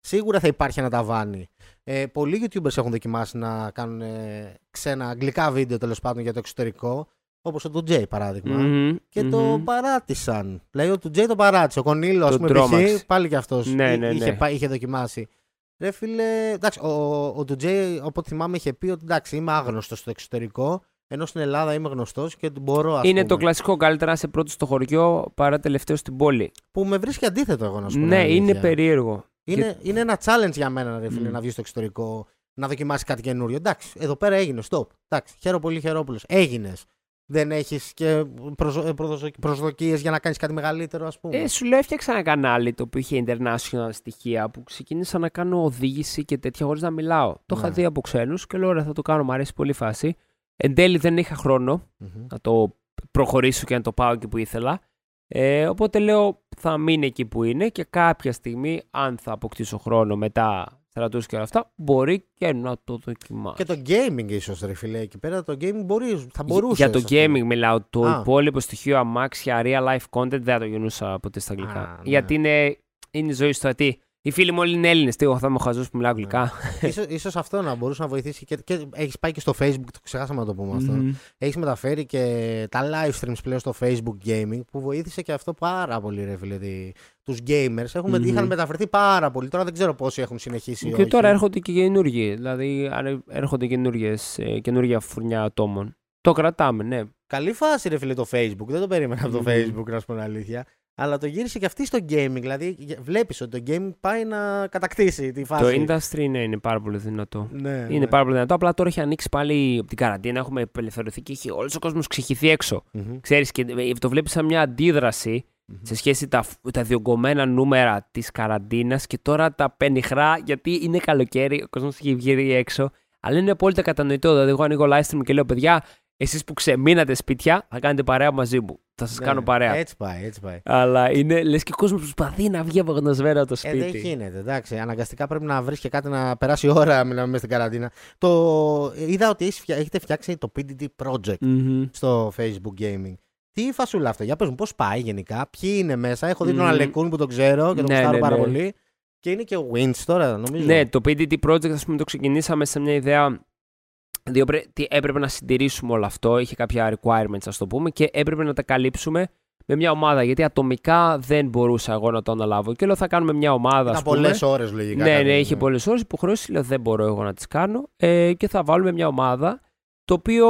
Σίγουρα θα υπάρχει ένα ταβάνι. Ε, πολλοί YouTubers έχουν δοκιμάσει να κάνουν ε, ξένα αγγλικά βίντεο τέλος πάντων για το εξωτερικό. Όπως ο Τζέι παράδειγμα. Μμμ, Και το μμμ. παράτησαν. Δηλαδή ο Τζέι το παράτησε. Ο Κονίλο, ας Το πούμε, τρόμαξε. π.χ. πάλι κι αυτός Ναι, ναι, είχε, ναι. πά- είχε δοκιμάσει. Ρε φίλε, εντάξει, ο, ο Τζέι, οπότε θυμάμαι, είχε πει ότι εντάξει, είμαι άγνωστος στο εξωτερικό. Ενώ στην Ελλάδα είμαι γνωστός και ότι μπορώ ας Είναι πούμε, το κλασικό καλύτερα να είσαι πρώτο στο χωριό παρά τελευταίο στην πόλη. Που με βρίσκει αντίθετο εγώ να σου πω. την Ναι, αλήθεια. είναι περίεργο. Είναι, είναι ένα challenge για μένα, ρε φίλε, Μμ. να βγεις στο εξωτερικό, να δοκιμάσεις κάτι καινούριο. Εντάξει, εδώ πέρα έγινε, stop. Εντάξει, χαίρομαι πολύ, χαιρόπουλο. Έγινες. Δεν έχεις και προσδοκίες για να κάνεις κάτι μεγαλύτερο, ας πούμε; Ε, σου λέω, έφτιαξα ένα κανάλι το οποίο είχε international στοιχεία που ξεκίνησα να κάνω οδήγηση και τέτοια χωρίς να μιλάω. Το είχα Ναι. δει από ξένους και λέω: Ωραία, θα το κάνω, μου αρέσει πολύ η φάση. Εν τέλει δεν είχα χρόνο Μμμ. να το προχωρήσω και να το πάω εκεί που ήθελα. Ε, οπότε λέω: Θα μείνει εκεί που είναι και κάποια στιγμή, αν θα αποκτήσω χρόνο μετά στρατού και όλα αυτά, μπορεί και να το δοκιμάσω. Και το gaming ίσως, ρε φίλε, εκεί πέρα το gaming μπορεί, θα μπορούσε. Για το gaming μιλάω. Το Α. υπόλοιπο στοιχείο αμάξια, real life content δεν θα το γεννούσα ποτέ στα αγγλικά. Α, ναι. Γιατί είναι, είναι η ζωή στο τι. Οι φίλοι μου όλοι είναι Έλληνες. Τι, εγώ θα είμαι ο χαζός που μιλάω αγγλικά. ίσως, ίσως αυτό να μπορούσε να βοηθήσει. Και, και έχεις πάει και στο Facebook, το ξεχάσαμε να το πούμε αυτό. Μμμ. Έχεις μεταφέρει και τα live streams πλέον στο Facebook gaming που βοήθησε και αυτό πάρα πολύ, ρε φίλε. Τους gamers Έχουμε, Μμμ. είχαν μεταφερθεί πάρα πολύ. Τώρα δεν ξέρω πόσοι έχουν συνεχίσει. ή Και όχι. τώρα έρχονται και καινούργοι. Δηλαδή αν έρχονται καινούργιες, ε, καινούργια φουρνιά ατόμων. Το κρατάμε, ναι. Καλή φάση, ρε φίλε, το Facebook. Δεν το περίμενα από το Μμμ. Facebook, να σου πω την αλήθεια. Αλλά το γύρισε και αυτή στο gaming. Δηλαδή, βλέπεις ότι το gaming πάει να κατακτήσει τη φάση. Το industry ναι, είναι πάρα πολύ δυνατό. Ναι, Είναι ναι. πάρα πολύ δυνατό. Απλά τώρα έχει ανοίξει πάλι από την καραντίνα. Έχουμε απελευθερωθεί και έχει όλος ο κόσμος ξεχυθεί έξω. Μμμ, Ξέρεις, και ε, το βλέπεις σαν μια αντίδραση μμμ. σε σχέση τα, τα διωγγωμένα νούμερα της καραντίνας και τώρα τα πενιχρά γιατί είναι καλοκαίρι, ο κόσμος έχει βγει έξω. Αλλά είναι απόλυτα κατανοητό. Δηλαδή, εγώ ανοίγω live stream και λέω: Παιδιά, εσείς που ξεμείνατε σπίτια, θα κάνετε παρέα μαζί μου. Θα σας Ναι, κάνω παρέα. Έτσι πάει, έτσι πάει. Αλλά είναι λες και ο κόσμος προσπαθεί να βγει απογνωσμένα από το Ε, σπίτι. δεν γίνεται, εντάξει. Αναγκαστικά πρέπει να βρεις και κάτι να περάσει η ώρα μιλάμε μέσα στην καραντίνα. Το... Είδα ότι έχεις φτια- έχετε φτιάξει το PDD Project Μμμ. στο Facebook Gaming. Τι φασούλα αυτό, για πες μου πώς πάει γενικά, ποιοι είναι μέσα. Έχω δει τον Μμμ. Αλεκούν που τον ξέρω και τον Ναι, γουστάρω ναι, πάρα ναι. πολύ. Και είναι και ο Winch τώρα, νομίζω. Ναι, το PDT Project, ας πούμε, το ξεκινήσαμε σε μια ιδέα. Διότι πρέ- τι έπρεπε να συντηρήσουμε όλο αυτό, είχε κάποια requirements, ας το πούμε, και έπρεπε να τα καλύψουμε με μια ομάδα. Γιατί ατομικά δεν μπορούσα εγώ να το αναλάβω. Και λέω, θα κάνουμε μια ομάδα. Ήταν ας πούμε. πολλές ώρες λογικά. Ναι, κάτι, ναι, είχε πολλές ώρες. Υποχρεώσεις λέω δεν μπορώ εγώ να τις κάνω. Ε, και θα βάλουμε μια ομάδα. Το οποίο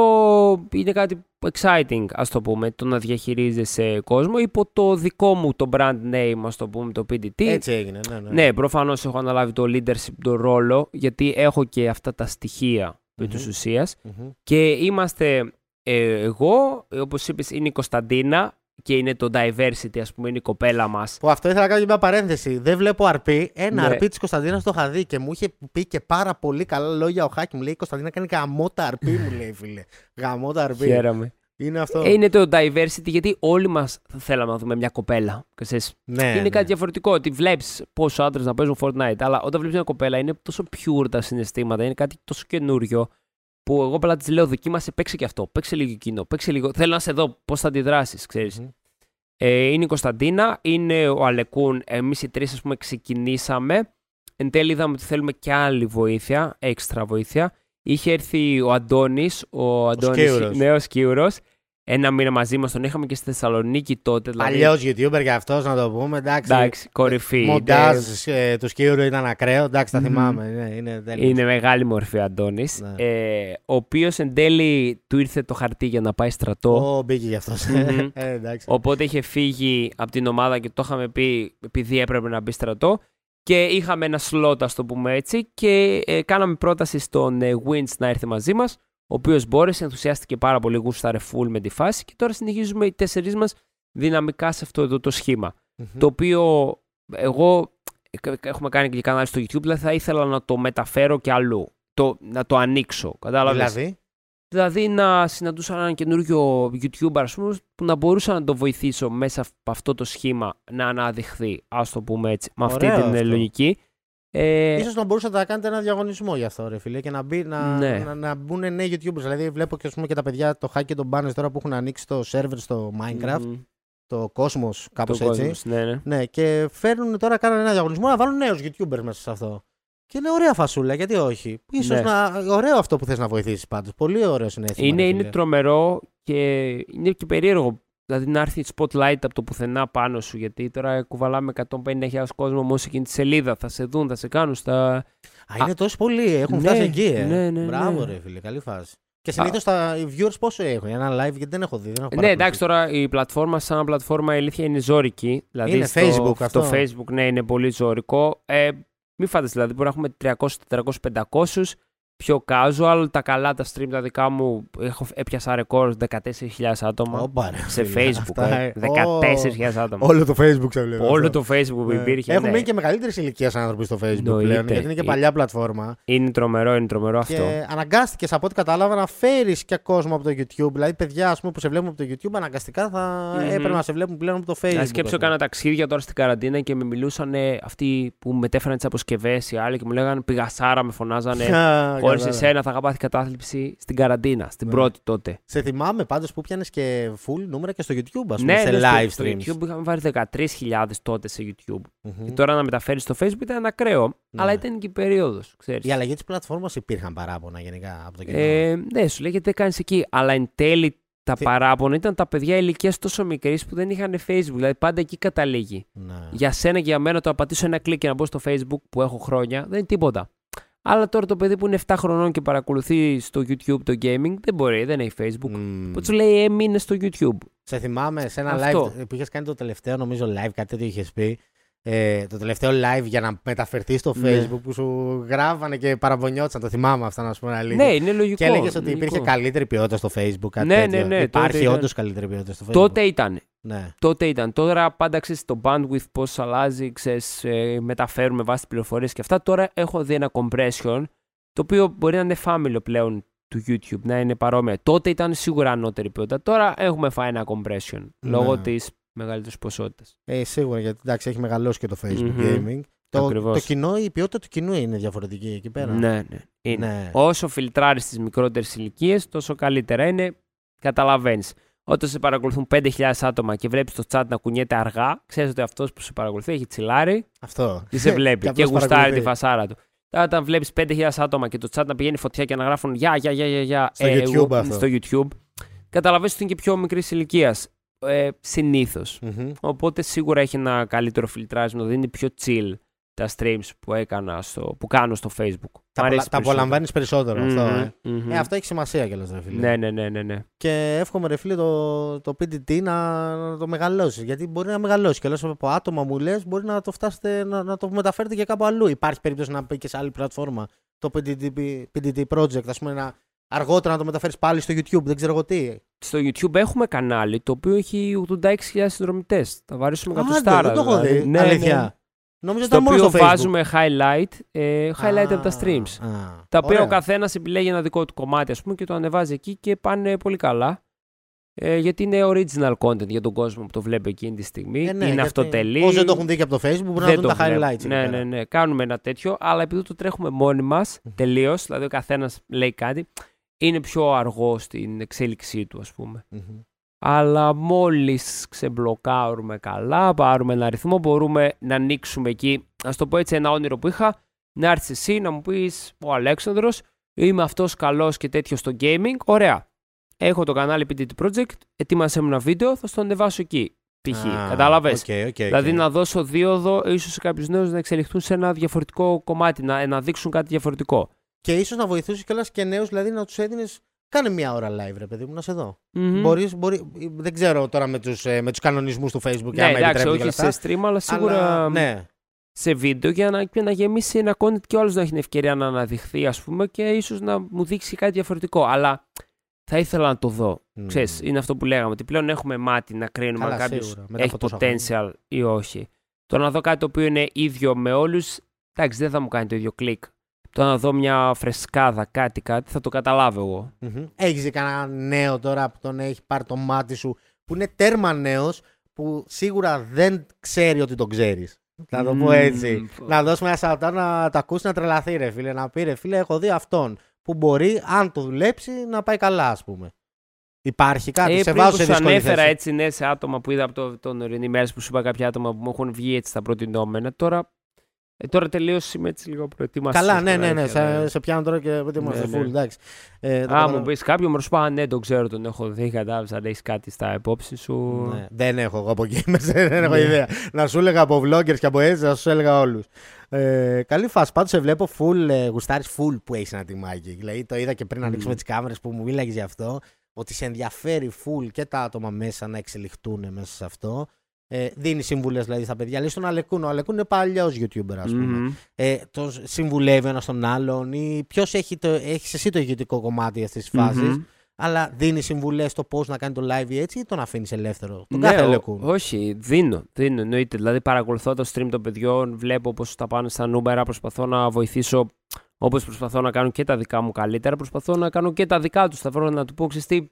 είναι κάτι exciting, ας το πούμε, το να διαχειρίζεσαι κόσμο υπό το δικό μου το brand name, ας το πούμε, το PDT. Έτσι έγινε, ναι. Ναι, Ναι, προφανώς έχω αναλάβει το leadership το ρόλο, γιατί έχω και αυτά τα στοιχεία επί της Μμμ. ουσίας. Μμμ. Και είμαστε ε, εγώ, ε, όπως είπες, είναι η Κωνσταντίνα και είναι το diversity, ας πούμε, είναι η κοπέλα μας. Που αυτό ήθελα να κάνω και μια παρένθεση. Δεν βλέπω αρπή. Ένα Ναι. αρπή της Κωνσταντίνας το είχα δει και μου είχε πει και πάρα πολύ καλά λόγια ο Χάκη. Μου λέει: Η Κωνσταντίνα κάνει γαμώτα αρπή, μου λέει φίλε. Γαμώτα αρπή. Χαίρομαι. Είναι αυτό. Ε, είναι το diversity, γιατί όλοι μας θα θέλαμε να δούμε μια κοπέλα. Ξέρεις, ναι, είναι ναι. κάτι διαφορετικό. Ότι βλέπεις πόσου άντρες να παίζουν Fortnite, αλλά όταν βλέπεις μια κοπέλα είναι τόσο pure τα συναισθήματα, είναι κάτι τόσο καινούριο. Που εγώ απλά της λέω: Δοκίμασε, παίξε και αυτό. Παίξε λίγο εκείνο. Παίξε λίγο. Θέλω να σε δω πώς θα αντιδράσεις, ξέρεις. Μμμ. Ε, είναι η Κωνσταντίνα, είναι ο Αλεκούν. Εμείς οι τρεις, ας πούμε, ξεκινήσαμε. Εν τέλει είδαμε ότι θέλουμε και άλλη βοήθεια, έξτρα βοήθεια. Είχε έρθει ο Αντώνης, ο Αντώνης, Σκύουρος. νέο Σκύουρος. ένα μήνα μαζί μας τον είχαμε και στη Θεσσαλονίκη τότε. Δηλαδή, Παλιό YouTuber για αυτός να το πούμε. Εντάξει. εντάξει, κορυφή. Μοντάζ ε, του Σκύρου ήταν ακραίο. Εντάξει, τα Μμμ. θυμάμαι. Ναι, είναι τέλειος. Είναι μεγάλη μορφή Αντώνης. Ναι. Ε, ο οποίος εν τέλει του ήρθε το χαρτί για να πάει στρατό. Ω, μπήκε γι' αυτός. Μμμ. ε, εντάξει. Οπότε είχε φύγει από την ομάδα και το είχαμε πει επειδή έπρεπε να μπει στρατό. Και είχαμε ένα slot, ας το πούμε έτσι, και ε, κάναμε πρόταση στον ε, Wins να έρθει μαζί μας. Ο οποίος μπόρεσε, ενθουσιάστηκε πάρα πολύ, γούσταρε full με τη φάση. Και τώρα συνεχίζουμε οι τέσσερις μας δυναμικά σε αυτό εδώ το σχήμα. Μμμ. Το οποίο εγώ ε, έχουμε κάνει και κανάλι στο YouTube, δηλαδή θα ήθελα να το μεταφέρω και αλλού. Το, να το ανοίξω. Κατάλαβες; Δηλαδή; Δηλαδή να συναντούσα έναν καινούριο YouTuber ας πούμε, που να μπορούσα να το βοηθήσω μέσα από αυτό το σχήμα να αναδειχθεί, ας το πούμε έτσι, με αυτή Ωραίο την ε, αυτό. λογική. Ε, Ίσως να μπορούσατε να κάνετε ένα διαγωνισμό γι' αυτό, ρε φίλε, και να, μπει, να, Ναι. να, να μπουν νέοι YouTubers. Δηλαδή, βλέπω και, ας πούμε, και τα παιδιά, το Hack και τον Banners τώρα που έχουν ανοίξει το server στο Minecraft, μμμ, το Cosmos, κάπως τον έτσι. κόσμο, ναι, ναι. Ναι, και φέρνουν τώρα, κάνανε ένα διαγωνισμό να βάλουν νέους YouTubers μέσα σε αυτό. Και είναι ωραία φασούλα, γιατί όχι. Ίσως Ναι. να. Ωραίο αυτό που θες να βοηθήσεις πάντως. Πολύ ωραίο συνέστημα. Είναι, ρε είναι φίλε. τρομερό και είναι και περίεργο. Δηλαδή να έρθει spotlight από το πουθενά πάνω σου. Γιατί τώρα κουβαλάμε 150.000 κόσμο μόνο σε εκείνη τη σελίδα. Θα σε δουν, θα σε κάνουν στα. Α, είναι τόσο πολλοί, έχουν Ναι, φτάσει εκεί, ε. ναι, ναι, Μπράβο, ναι. ρε φίλε, καλή φάση. Και συνήθως τα οι viewers πόσο έχουν, ένα live γιατί δεν έχω δει. Δεν έχω Ναι, εντάξει, τώρα η πλατφόρμα σαν πλατφόρμα η αλήθεια είναι ζώρικη. Δηλαδή Είναι στο, Facebook στο αυτό. Facebook, ναι, είναι πολύ ζώρικο. Ε, μην φάτε δηλαδή, μπορεί να έχουμε 300, 400, 500. Πιο casual, τα καλά τα stream τα δικά μου έχω, έπιασα ρεκόρ 14.000 άτομα. Όπα, ρε, σε φίλε, Facebook, αυτά, ε, ε. 14.000 άτομα. Όλο το Facebook σε βλέπω. Όλο αυτό. το Facebook που Ναι. υπήρχε. Έχουν ναι. μείνει και μεγαλύτερη ηλικία άνθρωποι στο Facebook Εννοείται. πλέον, γιατί είναι και Ε, παλιά πλατφόρμα. Είναι τρομερό, είναι τρομερό αυτό. Και αναγκάστηκες από ό,τι κατάλαβα να φέρεις και κόσμο από το YouTube. Δηλαδή, παιδιά ας πούμε, που σε βλέπουν από το YouTube, αναγκαστικά θα Μμμ. έπρεπε να σε βλέπουν πλέον από το Facebook. Να ας σκέψω, πούμε. κάνα ταξίδια τώρα στην καραντίνα και με μιλούσαν ε, αυτοί που μετέφεραν τις αποσκευές οι άλλοι και μου λέγανε Πηγασάρα, με φωνάζανε. Α, Χωρίς κατάλαβα. εσένα θα είχα πάθει κατάθλιψη στην καραντίνα, στην Ναι. πρώτη τότε. Σε θυμάμαι πάντως που πιανε και full νούμερα και στο YouTube, ας πούμε, Ναι, σε ναι, στο- live στο streams. YouTube είχαμε βάλει 13.000 τότε σε YouTube. Μμμ. Και τώρα να μεταφέρεις στο Facebook ήταν ακραίο. Ναι. Αλλά ήταν και η περίοδος, ξέρεις. Η αλλαγή της πλατφόρμας υπήρχαν παράπονα γενικά από το κοινό. Ε, ναι, σου λέγεται κάνεις εκεί. Αλλά εν τέλει τα Τι- παράπονα ήταν τα παιδιά ηλικίας τόσο μικρής που δεν είχαν Facebook. Δηλαδή πάντα εκεί καταλήγει. Ναι. Για σένα και για μένα το να πατήσω ένα κλικ και να μπω στο Facebook που έχω χρόνια δεν είναι τίποτα. Αλλά τώρα το παιδί που είναι 7 χρονών και παρακολουθεί στο YouTube το gaming δεν μπορεί, δεν έχει Facebook. Μμμ. Που τους λέει έμεινε στο YouTube. Σε θυμάμαι σε ένα Αυτό. live που είχες κάνει το τελευταίο, νομίζω live, κάτι τέτοιο είχες πει. Ε, το τελευταίο live για να μεταφερθεί στο Ναι. Facebook που σου γράφανε και παραπονιόντουσαν. Το θυμάμαι αυτό να σου πω αλήθεια. Ναι, είναι λογικό. Και έλεγες ότι λογικό. υπήρχε καλύτερη ποιότητα στο Facebook. Κάτι Ναι, τέτοιο. ναι, ναι, τότε Υπάρχει ήταν. όντως καλύτερη ποιότητα στο Facebook. Τότε ήταν. Ναι. Τότε ήταν. Τώρα πάντα ξέρεις το bandwidth πώς αλλάζει, ξέρεις, ε, μεταφέρουμε βάσει τις πληροφορίες και αυτά. Τώρα έχω δει ένα compression το οποίο μπορεί να είναι φάμιλο πλέον του YouTube, να είναι παρόμοια. Τότε ήταν σίγουρα ανώτερη ποιότητα. Τώρα έχουμε φάει ένα compression λόγω Ναι. της μεγαλύτερη ποσότητα. Ε, σίγουρα γιατί εντάξει, έχει μεγαλώσει και το Facebook Μμμ. Gaming. Το, Ακριβώς. το κοινό, η ποιότητα του κοινού είναι διαφορετική εκεί πέρα. Ναι, ναι. Είναι. Ναι. Όσο φιλτράρεις τις μικρότερες ηλικίες, τόσο καλύτερα είναι. Καταλαβαίνεις. Όταν σε παρακολουθούν 5.000 άτομα και βλέπεις το chat να κουνιέται αργά, ξέρεις ότι αυτός που σε παρακολουθεί έχει τσιλάρει Αυτό. και σε βλέπει και, αυτός γουστάρει παρακολουθεί. τη φασάρα του. Τώρα, όταν βλέπεις 5.000 άτομα και το chat να πηγαίνει φωτιά και να γράφουν Γεια, γεια, γεια, γεια, γεια Στο YouTube αυτό. στο YouTube, καταλαβαίνεις ότι είναι και πιο μικρής ηλικίας. Ε, Συνήθως. Μμμ. Οπότε σίγουρα έχει ένα καλύτερο φιλτράρισμα, δίνει πιο chill τα streams που, έκανα στο, που κάνω στο Facebook. Τα, Μ' απολα- αρέσει τα απολαμβάνεις περισσότερο αυτό. Ε. Μμμ, μμμ. Ε, αυτό έχει σημασία κιόλας, ρε φίλε. Ναι, ναι, ναι, ναι, ναι. Και εύχομαι, ρε φίλε, το, το PDT να, να το μεγαλώσεις. Γιατί μπορεί να μεγαλώσει κιόλας από άτομα μου λες, μπορεί να το φτάσετε να, να το μεταφέρετε και κάπου αλλού. Υπάρχει περίπτωση να πει και σε άλλη πλατφόρμα το PDT, PDT project, ας πούμε, να αργότερα να το μεταφέρεις πάλι στο YouTube. Δεν ξέρω εγώ τι. Στο YouTube έχουμε κανάλι το οποίο έχει 86.000 συνδρομητές. Θα βαρύσουμε Άντε, κατοστάρα. δεν το έχω δηλαδή. δει. Ναι, Αλήθεια. ναι. Νομίζω Στο ήταν μόνο οποίο στο Facebook. βάζουμε highlight, ε, highlight από τα streams. Α, τα οποία ωραία. ο καθένας επιλέγει ένα δικό του κομμάτι, ας πούμε, και το ανεβάζει εκεί και πάνε πολύ καλά. Ε, γιατί είναι original content για τον κόσμο που το βλέπει εκείνη τη στιγμή. Ε, ναι, είναι γιατί αυτοτελή. Όσοι δεν το έχουν δει και από το Facebook μπορούν να Δεν δουν το τα βλέπω. highlights. εκεί Ναι, πέρα. ναι, ναι. Κάνουμε ένα τέτοιο, αλλά επειδή το τρέχουμε μόνοι μας τελείως, δηλαδή ο καθένας λέει κάτι, είναι πιο αργό στην εξέλιξή του, ας πούμε. Μμμ. Αλλά μόλις ξεμπλοκάρουμε καλά, πάρουμε ένα αριθμό, μπορούμε να ανοίξουμε εκεί. Α το πω έτσι, ένα όνειρο που είχα, να έρθεις εσύ να μου πεις: Ο Αλέξανδρος, είμαι αυτός καλός και τέτοιος στο gaming. Ωραία. έχω το κανάλι PDT Project, ετοίμασε μου ένα βίντεο, θα στο ανεβάσω εκεί. Π.χ. Α, Κατάλαβες; οκ, οκ, οκ. Δηλαδή να δώσω δίοδο ίσως σε κάποιους νέους να εξελιχθούν σε ένα διαφορετικό κομμάτι, να, να δείξουν κάτι διαφορετικό. Και ίσως να βοηθούσε κιόλας και νέους, δηλαδή να τους έδινες. Κάνε μία ώρα live, ρε παιδί μου, να σε δω. Μμμ. Μπορείς, μπορεί, δεν ξέρω τώρα με τους με τους κανονισμούς του Facebook. Ναι, άμα εντάξει, επιτρέπεται όχι και όλα σε αυτά, stream, αλλά σίγουρα αλλά, ναι. σε βίντεο για να, για να γεμίσει ένα content και όλος να έχει την ευκαιρία να αναδειχθεί, ας πούμε, και ίσως να μου δείξει κάτι διαφορετικό. Αλλά θα ήθελα να το δω. Μμ. Ξέρεις, είναι αυτό που λέγαμε, ότι πλέον έχουμε μάτι να κρίνουμε Καλά, αν κάποιος σίγουρα, μετά έχει από τόσα potential ή όχι. Το να δω κάτι το οποίο είναι ίδιο με όλους, εντάξει, δεν θα μου κάνει το ίδιο κλικ. Το να δω μια φρεσκάδα, κάτι, κάτι, θα το καταλάβω εγώ. Έχεις δει κανένα νέο τώρα που τον έχει πάρει το μάτι σου, που είναι τέρμα νέος, που σίγουρα δεν ξέρει ότι τον ξέρεις. Να το πω Μμμ, έτσι. φω- Να δώσουμε ένα σαουτά να το ακούσει να τρελαθεί, ρε φίλε. Να πει ρε φίλε, έχω δει αυτόν. Που μπορεί, αν το δουλέψει, να πάει καλά, ας πούμε. Υπάρχει κάτι, Ε, σε πριν βάζω που σε σου δύσκολη ανέφερα θέση. έτσι ναι, σε άτομα που είδα από το, τον ορεινή μέρες που σου είπα κάποια άτομα που μου έχουν βγει έτσι τα προτινόμενα. Τώρα, ε, τώρα τελείως είμαι έτσι λίγο προετοιμαστής. Καλά, ναι, τώρα, ναι, ναι. αλήθεια, ναι. Σε, σε πιάνω τώρα και δεν είμαστε Ναι, full, ναι. εντάξει. Ε, το Α, καταλαβαίνω. μου πεις κάποιο, μου σου πω, «Α, ναι, τον ξέρω, τον έχω δει, κατάλαβες αν έχεις κάτι στα υπόψη σου. Ναι, δεν έχω εγώ από gamers, δεν έχω Ναι. ιδέα. Να σου έλεγα από vloggers και από έτσι, θα σου έλεγα όλους. Ε, καλή φάση. Πάντως σε βλέπω full, ε, γουστάρεις full που έχεις ένα τιμάκι. Δηλαδή το είδα και πριν Μμμ. ανοίξουμε τις κάμερες που μου μίλαγε γι' αυτό. Ότι σε ενδιαφέρει full και τα άτομα μέσα να εξελιχθούν μέσα σε αυτό. Ε, δίνει συμβουλές δηλαδή στα παιδιά. Λέει στον Αλεκούν. Ο Αλεκούν είναι παλιός YouTuber, ας πούμε. Μμμ. Ε, τον συμβουλεύει ένας τον άλλον ή ποιος έχει το, έχεις εσύ το ηγετικό κομμάτι αυτής της φάσης. Μμμ. Αλλά δίνει συμβουλές στο πώς να κάνει το live ή έτσι ή τον αφήνεις ελεύθερο. Τον Ναι, κάθε ο- Αλεκούν. όχι, δίνω, δίνω, εννοείται. Δηλαδή παρακολουθώ το stream των παιδιών, βλέπω πώς τα πάνε στα νούμερα, προσπαθώ να βοηθήσω όπως προσπαθώ να κάνω και τα δικά μου καλύτερα, προσπαθώ να κάνω και τα δικά τους. Θα βρω να του πω, ξέρεις τι,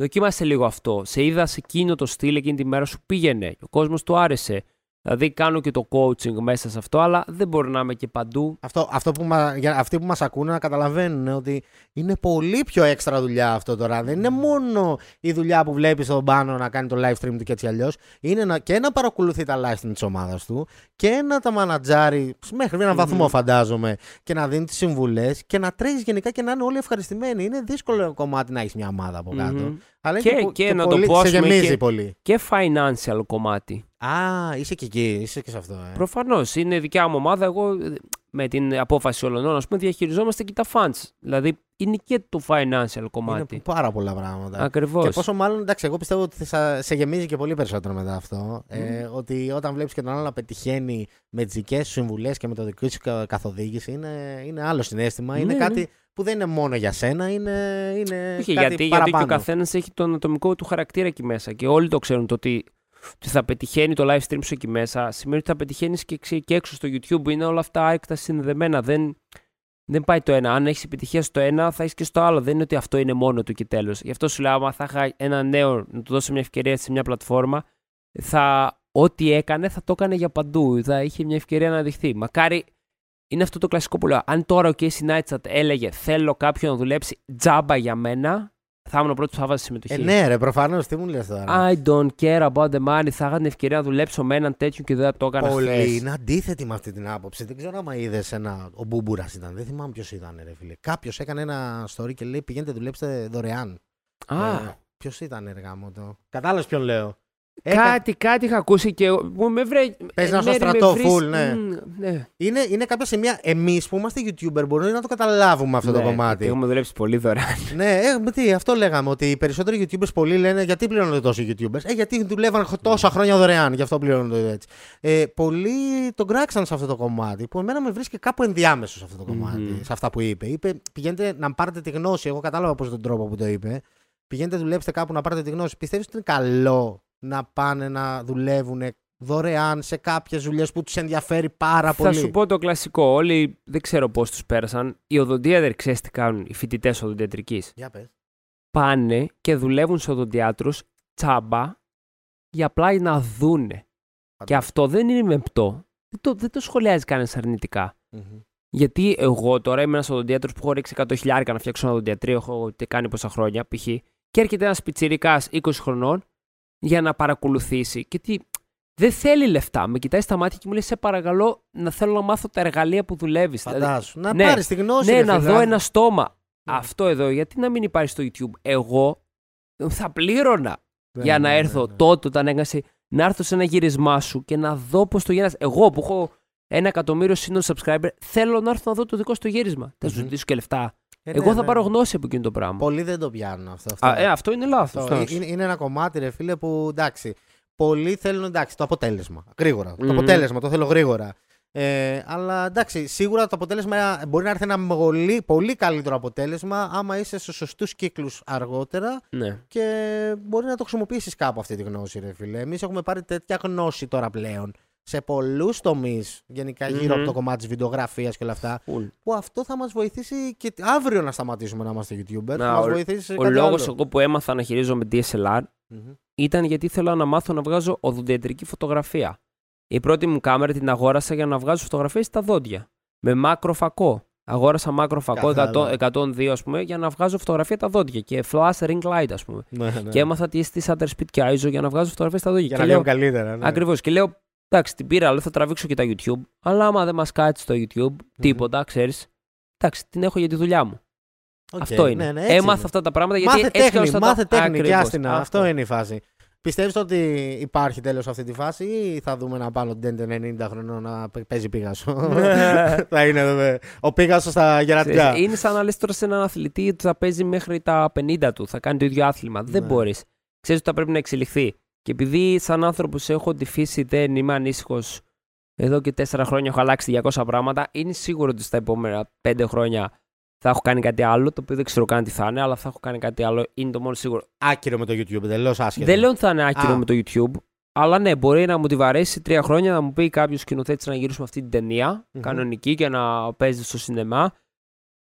δοκίμασε λίγο αυτό. Σε είδα σε εκείνο το στυλ εκείνη τη μέρα σου πήγαινε. Ο κόσμος του άρεσε. Δηλαδή κάνω και το coaching μέσα σε αυτό, αλλά δεν μπορεί να είμαι και παντού. Αυτό, αυτό που μα, για αυτοί που μας ακούνε να καταλαβαίνουν ότι είναι πολύ πιο έξτρα δουλειά αυτό τώρα. Δεν είναι μόνο η δουλειά που βλέπεις στον πάνω να κάνει το live stream του και έτσι αλλιώς. Είναι να, και να παρακολουθεί τα live stream της ομάδας του και να τα μανατζάρει μέχρι ένα βαθμό Μμμ. φαντάζομαι και να δίνει τις συμβουλές και να τρέχεις γενικά και να είναι όλοι ευχαριστημένοι. Είναι δύσκολο κομμάτι να έχεις μια ομάδα από κάτω. Μμμ. Αλλά Και- είναι και να το πολύ, πω, σε ας πούμε, γεμίζει και- πολύ. Και financial κομμάτι. Α, είσαι και εκεί, είσαι και σε αυτό. Ε. Προφανώς είναι δικιά μου ομάδα. Εγώ ε, με την απόφαση όλων, ας πούμε, διαχειριζόμαστε και τα funds. Δηλαδή είναι και το financial κομμάτι. Είναι πάρα πολλά πράγματα. Ακριβώς. Και πόσο μάλλον, εντάξει, εγώ πιστεύω ότι θα σε γεμίζει και πολύ περισσότερο μετά αυτό. Ε, ότι όταν βλέπεις και τον άλλο να πετυχαίνει με τις δικές σου συμβουλές και με το δικό σου κα- καθοδήγηση, είναι, είναι άλλο συνέστημα. είναι Ναι, κάτι ναι. που δεν είναι μόνο για σένα, είναι, είναι Όχι, κάτι γιατί, γιατί παραπάνω. και ο καθένας έχει τον ατομικό του χαρακτήρα εκεί μέσα. Και όλοι το ξέρουν το ότι, ότι θα πετυχαίνει το live stream σου εκεί μέσα. Σημαίνει ότι θα πετυχαίνεις και, ξε- και έξω στο YouTube. Είναι όλα αυτά άρρηκτα συνδεδεμένα. Δεν, δεν πάει το ένα. Αν έχεις επιτυχία στο ένα, θα έχεις και στο άλλο. Δεν είναι ότι αυτό είναι μόνο του και τέλος. Γι' αυτό σου λέω, άμα θα είχα ένα νέο να του δώσω μια ευκαιρία σε μια πλατφόρμα, θα, ό,τι έκανε θα το έκανε για παντού. Θα είχε μια ευκαιρία να δειχθεί. Μακάρι είναι αυτό το κλασικό που λέω. Αν τώρα ο Casey Neistat έλεγε Θέλω κάποιον να δουλέψει τζάμπα για μένα, θα ήμουν ο πρώτος που θα βάζει συμμετοχή. Ε, ναι, ρε, προφανώς, τι μου λες τώρα. I don't care about the money. Θα είχα την ευκαιρία να δουλέψω με έναν τέτοιο και δεν θα το έκανα Πολύ χθες. είναι αντίθετη με αυτή την άποψη. Δεν ξέρω άμα είδες ένα. Ο Μπούμπουρας ήταν. Δεν θυμάμαι ποιος ήταν, ρε φίλε. Κάποιος έκανε ένα story και λέει: Πηγαίνετε, δουλέψτε δωρεάν. Α, Ε, ποιος ήταν, έργα μου το. Κατάλαβες ποιον λέω. Έκα- κάτι, κάτι είχα ακούσει και μου με βρε... Παίζει ένα στο Μέρη, με στρατό, βρεις- full, ναι. Μμ, ναι. Είναι, είναι κάποια σημεία. Εμείς που είμαστε YouTuber μπορούμε να το καταλάβουμε αυτό το Ναι, κομμάτι. Έχουμε δουλέψει πολύ δωρεάν. Ναι, ε, με τι, αυτό λέγαμε. Ότι οι περισσότεροι YouTubers πολλοί λένε γιατί πληρώνονται τόσο YouTubers; Ε, γιατί δουλεύαν χ- τόσα χρόνια δωρεάν, γι' αυτό πληρώνονται έτσι. Ε, πολλοί τον κράξαν σε αυτό το κομμάτι, που εμένα με βρίσκει κάπου ενδιάμεσο σε αυτό το κομμάτι, Μμμ. σε αυτά που είπε. Είπε, πηγαίνετε να πάρετε τη γνώση. Εγώ κατάλαβα πώς τον τρόπο που το είπε. Πηγαίνετε, δουλέψτε κάπου να πάρετε τη γνώση. Πιστεύεις ότι είναι καλό να πάνε να δουλεύουν δωρεάν σε κάποιες δουλειές που τους ενδιαφέρει πάρα πολύ. Θα σου πω το κλασικό. Όλοι δεν ξέρω πώς τους πέρασαν. Οι οδοντίατροι ξέρεις τι κάνουν, οι φοιτητές οδοντιατρικής. Για πες. Πάνε και δουλεύουν σε οδοντιάτρους τσάμπα για απλά να δούνε. Και αυτό δεν είναι μεπτό. Δεν το, δεν το σχολιάζει κανένας αρνητικά. Μμμ. Γιατί εγώ τώρα είμαι ένας οδοντίατρο που έχω ρίξει 100 χιλιάρικα να φτιάξω ένα οδοντιατρίο, έχω τε- κάνει πόσα χρόνια π.χ. Και έρχεται ένας πιτσυρικά 20 χρονών για να παρακολουθήσει. Και τι, δεν θέλει λεφτά. Με κοιτάει στα μάτια και μου λέει: Σε παρακαλώ να θέλω να μάθω τα εργαλεία που δουλεύεις. Φαντάσου. Να ναι. πάρεις τη γνώση. ναι, ρε να φίλε. δω ένα στόμα. Ναι. Αυτό εδώ, γιατί να μην υπάρχει στο YouTube. Εγώ θα πλήρωνα Ναι, για να ναι, ναι, έρθω ναι. τότε όταν έκασε να έρθω σε ένα γύρισμά σου και να δω πώς το γύρας. Εγώ που έχω ένα εκατομμύριο σύνολο subscriber, θέλω να έρθω να δω το δικό σου το γύρισμα. Θα σου Μμμ. ζητήσω και λεφτά. Ε, Εγώ ναι, θα ναι, πάρω ναι. γνώση από εκείνο το πράγμα. Πολλοί δεν το πιάνουν αυτό. αυτό. Α, ε, αυτό είναι λάθος. Αυτό. Είναι, είναι ένα κομμάτι, ρε φίλε, που εντάξει. Πολλοί θέλουν εντάξει, το αποτέλεσμα. Γρήγορα. Το Μμμ. αποτέλεσμα, το θέλω γρήγορα. Ε, αλλά εντάξει, σίγουρα το αποτέλεσμα μπορεί να έρθει ένα πολύ, πολύ καλύτερο αποτέλεσμα άμα είσαι σε σωστούς κύκλους αργότερα Ναι. και μπορεί να το χρησιμοποιήσεις κάπου αυτή τη γνώση, ρε φίλε. Εμείς έχουμε πάρει τέτοια γνώση τώρα πλέον σε πολλούς τομείς, γενικά γύρω Μμμ. από το κομμάτι της βιντεογραφίας και όλα αυτά, Full. που αυτό θα μας βοηθήσει και αύριο να σταματήσουμε να είμαστε YouTuber. Να, θα μας ο- βοηθήσει σε Ο κάτι λόγος άλλο. εγώ που έμαθα να χειρίζομαι DSLR Μμμ. ήταν γιατί ήθελα να μάθω να βγάζω οδοντιατρική φωτογραφία. Η πρώτη μου κάμερα την αγόρασα για να βγάζω φωτογραφίες στα δόντια. Με μάκρο φακό. Αγόρασα μάκρο φακό Καθαρά. 100, 102 ας πούμε για να βγάζω φωτογραφία τα δόντια και flash ring light ας πούμε. Ναι, ναι. Και έμαθα τι στη shutter speed και ISO για να βγάζω φωτογραφίες στα δόντια. Για και να λέω, βγαίνουν καλύτερα. Ναι. Ακριβώς. Και λέω, εντάξει την πήρα, αλλά θα τραβήξω και τα YouTube. Αλλά άμα δεν μας κάτσει το YouTube, τίποτα, ξέρεις. Εντάξει, την έχω για τη δουλειά μου. Οκ, Αυτό είναι. ναι, ναι, έτσι Έμαθα είναι. αυτά τα πράγματα γιατί Μάθε έτσι κι τέχνη, αλλιώς θα τα- μάθε τέχνη και Ακριβώς. άσ' τηνα. Αυτό είναι η φάση. Πιστεύεις ότι υπάρχει τέλος αυτή τη φάση ή θα δούμε τον Πάνο τον 90 χρονών να παι- παίζει Πήγασο; θα είναι βέβαια, ο Πήγασος στα γεράματα. Ξέρεις, Είναι σαν να λες τώρα σε έναν αθλητή ότι θα παίζει μέχρι τα 50 του, θα κάνει το ίδιο άθλημα. Δεν Ναι. μπορείς. Ξέρεις ότι θα πρέπει να εξελιχθεί. Και επειδή σαν άνθρωπος έχω τη φύση, δεν είμαι ανήσυχος. Εδώ και 4 χρόνια έχω αλλάξει 200 πράγματα. Είναι σίγουρο ότι στα επόμενα 5 χρόνια θα έχω κάνει κάτι άλλο, το οποίο δεν ξέρω καν τι θα είναι, αλλά θα έχω κάνει κάτι άλλο. Είναι το μόνο σίγουρο. Άκυρο με το YouTube, τελώ άσχετο. Δεν λέω ότι θα είναι άκυρο Α. με το YouTube, αλλά ναι, μπορεί να μου τη βαρέσει τρία χρόνια να μου πει κάποιος σκηνοθέτης να γυρίσουμε αυτή την ταινία, Μμμ. κανονική και να παίζει στο σινεμά.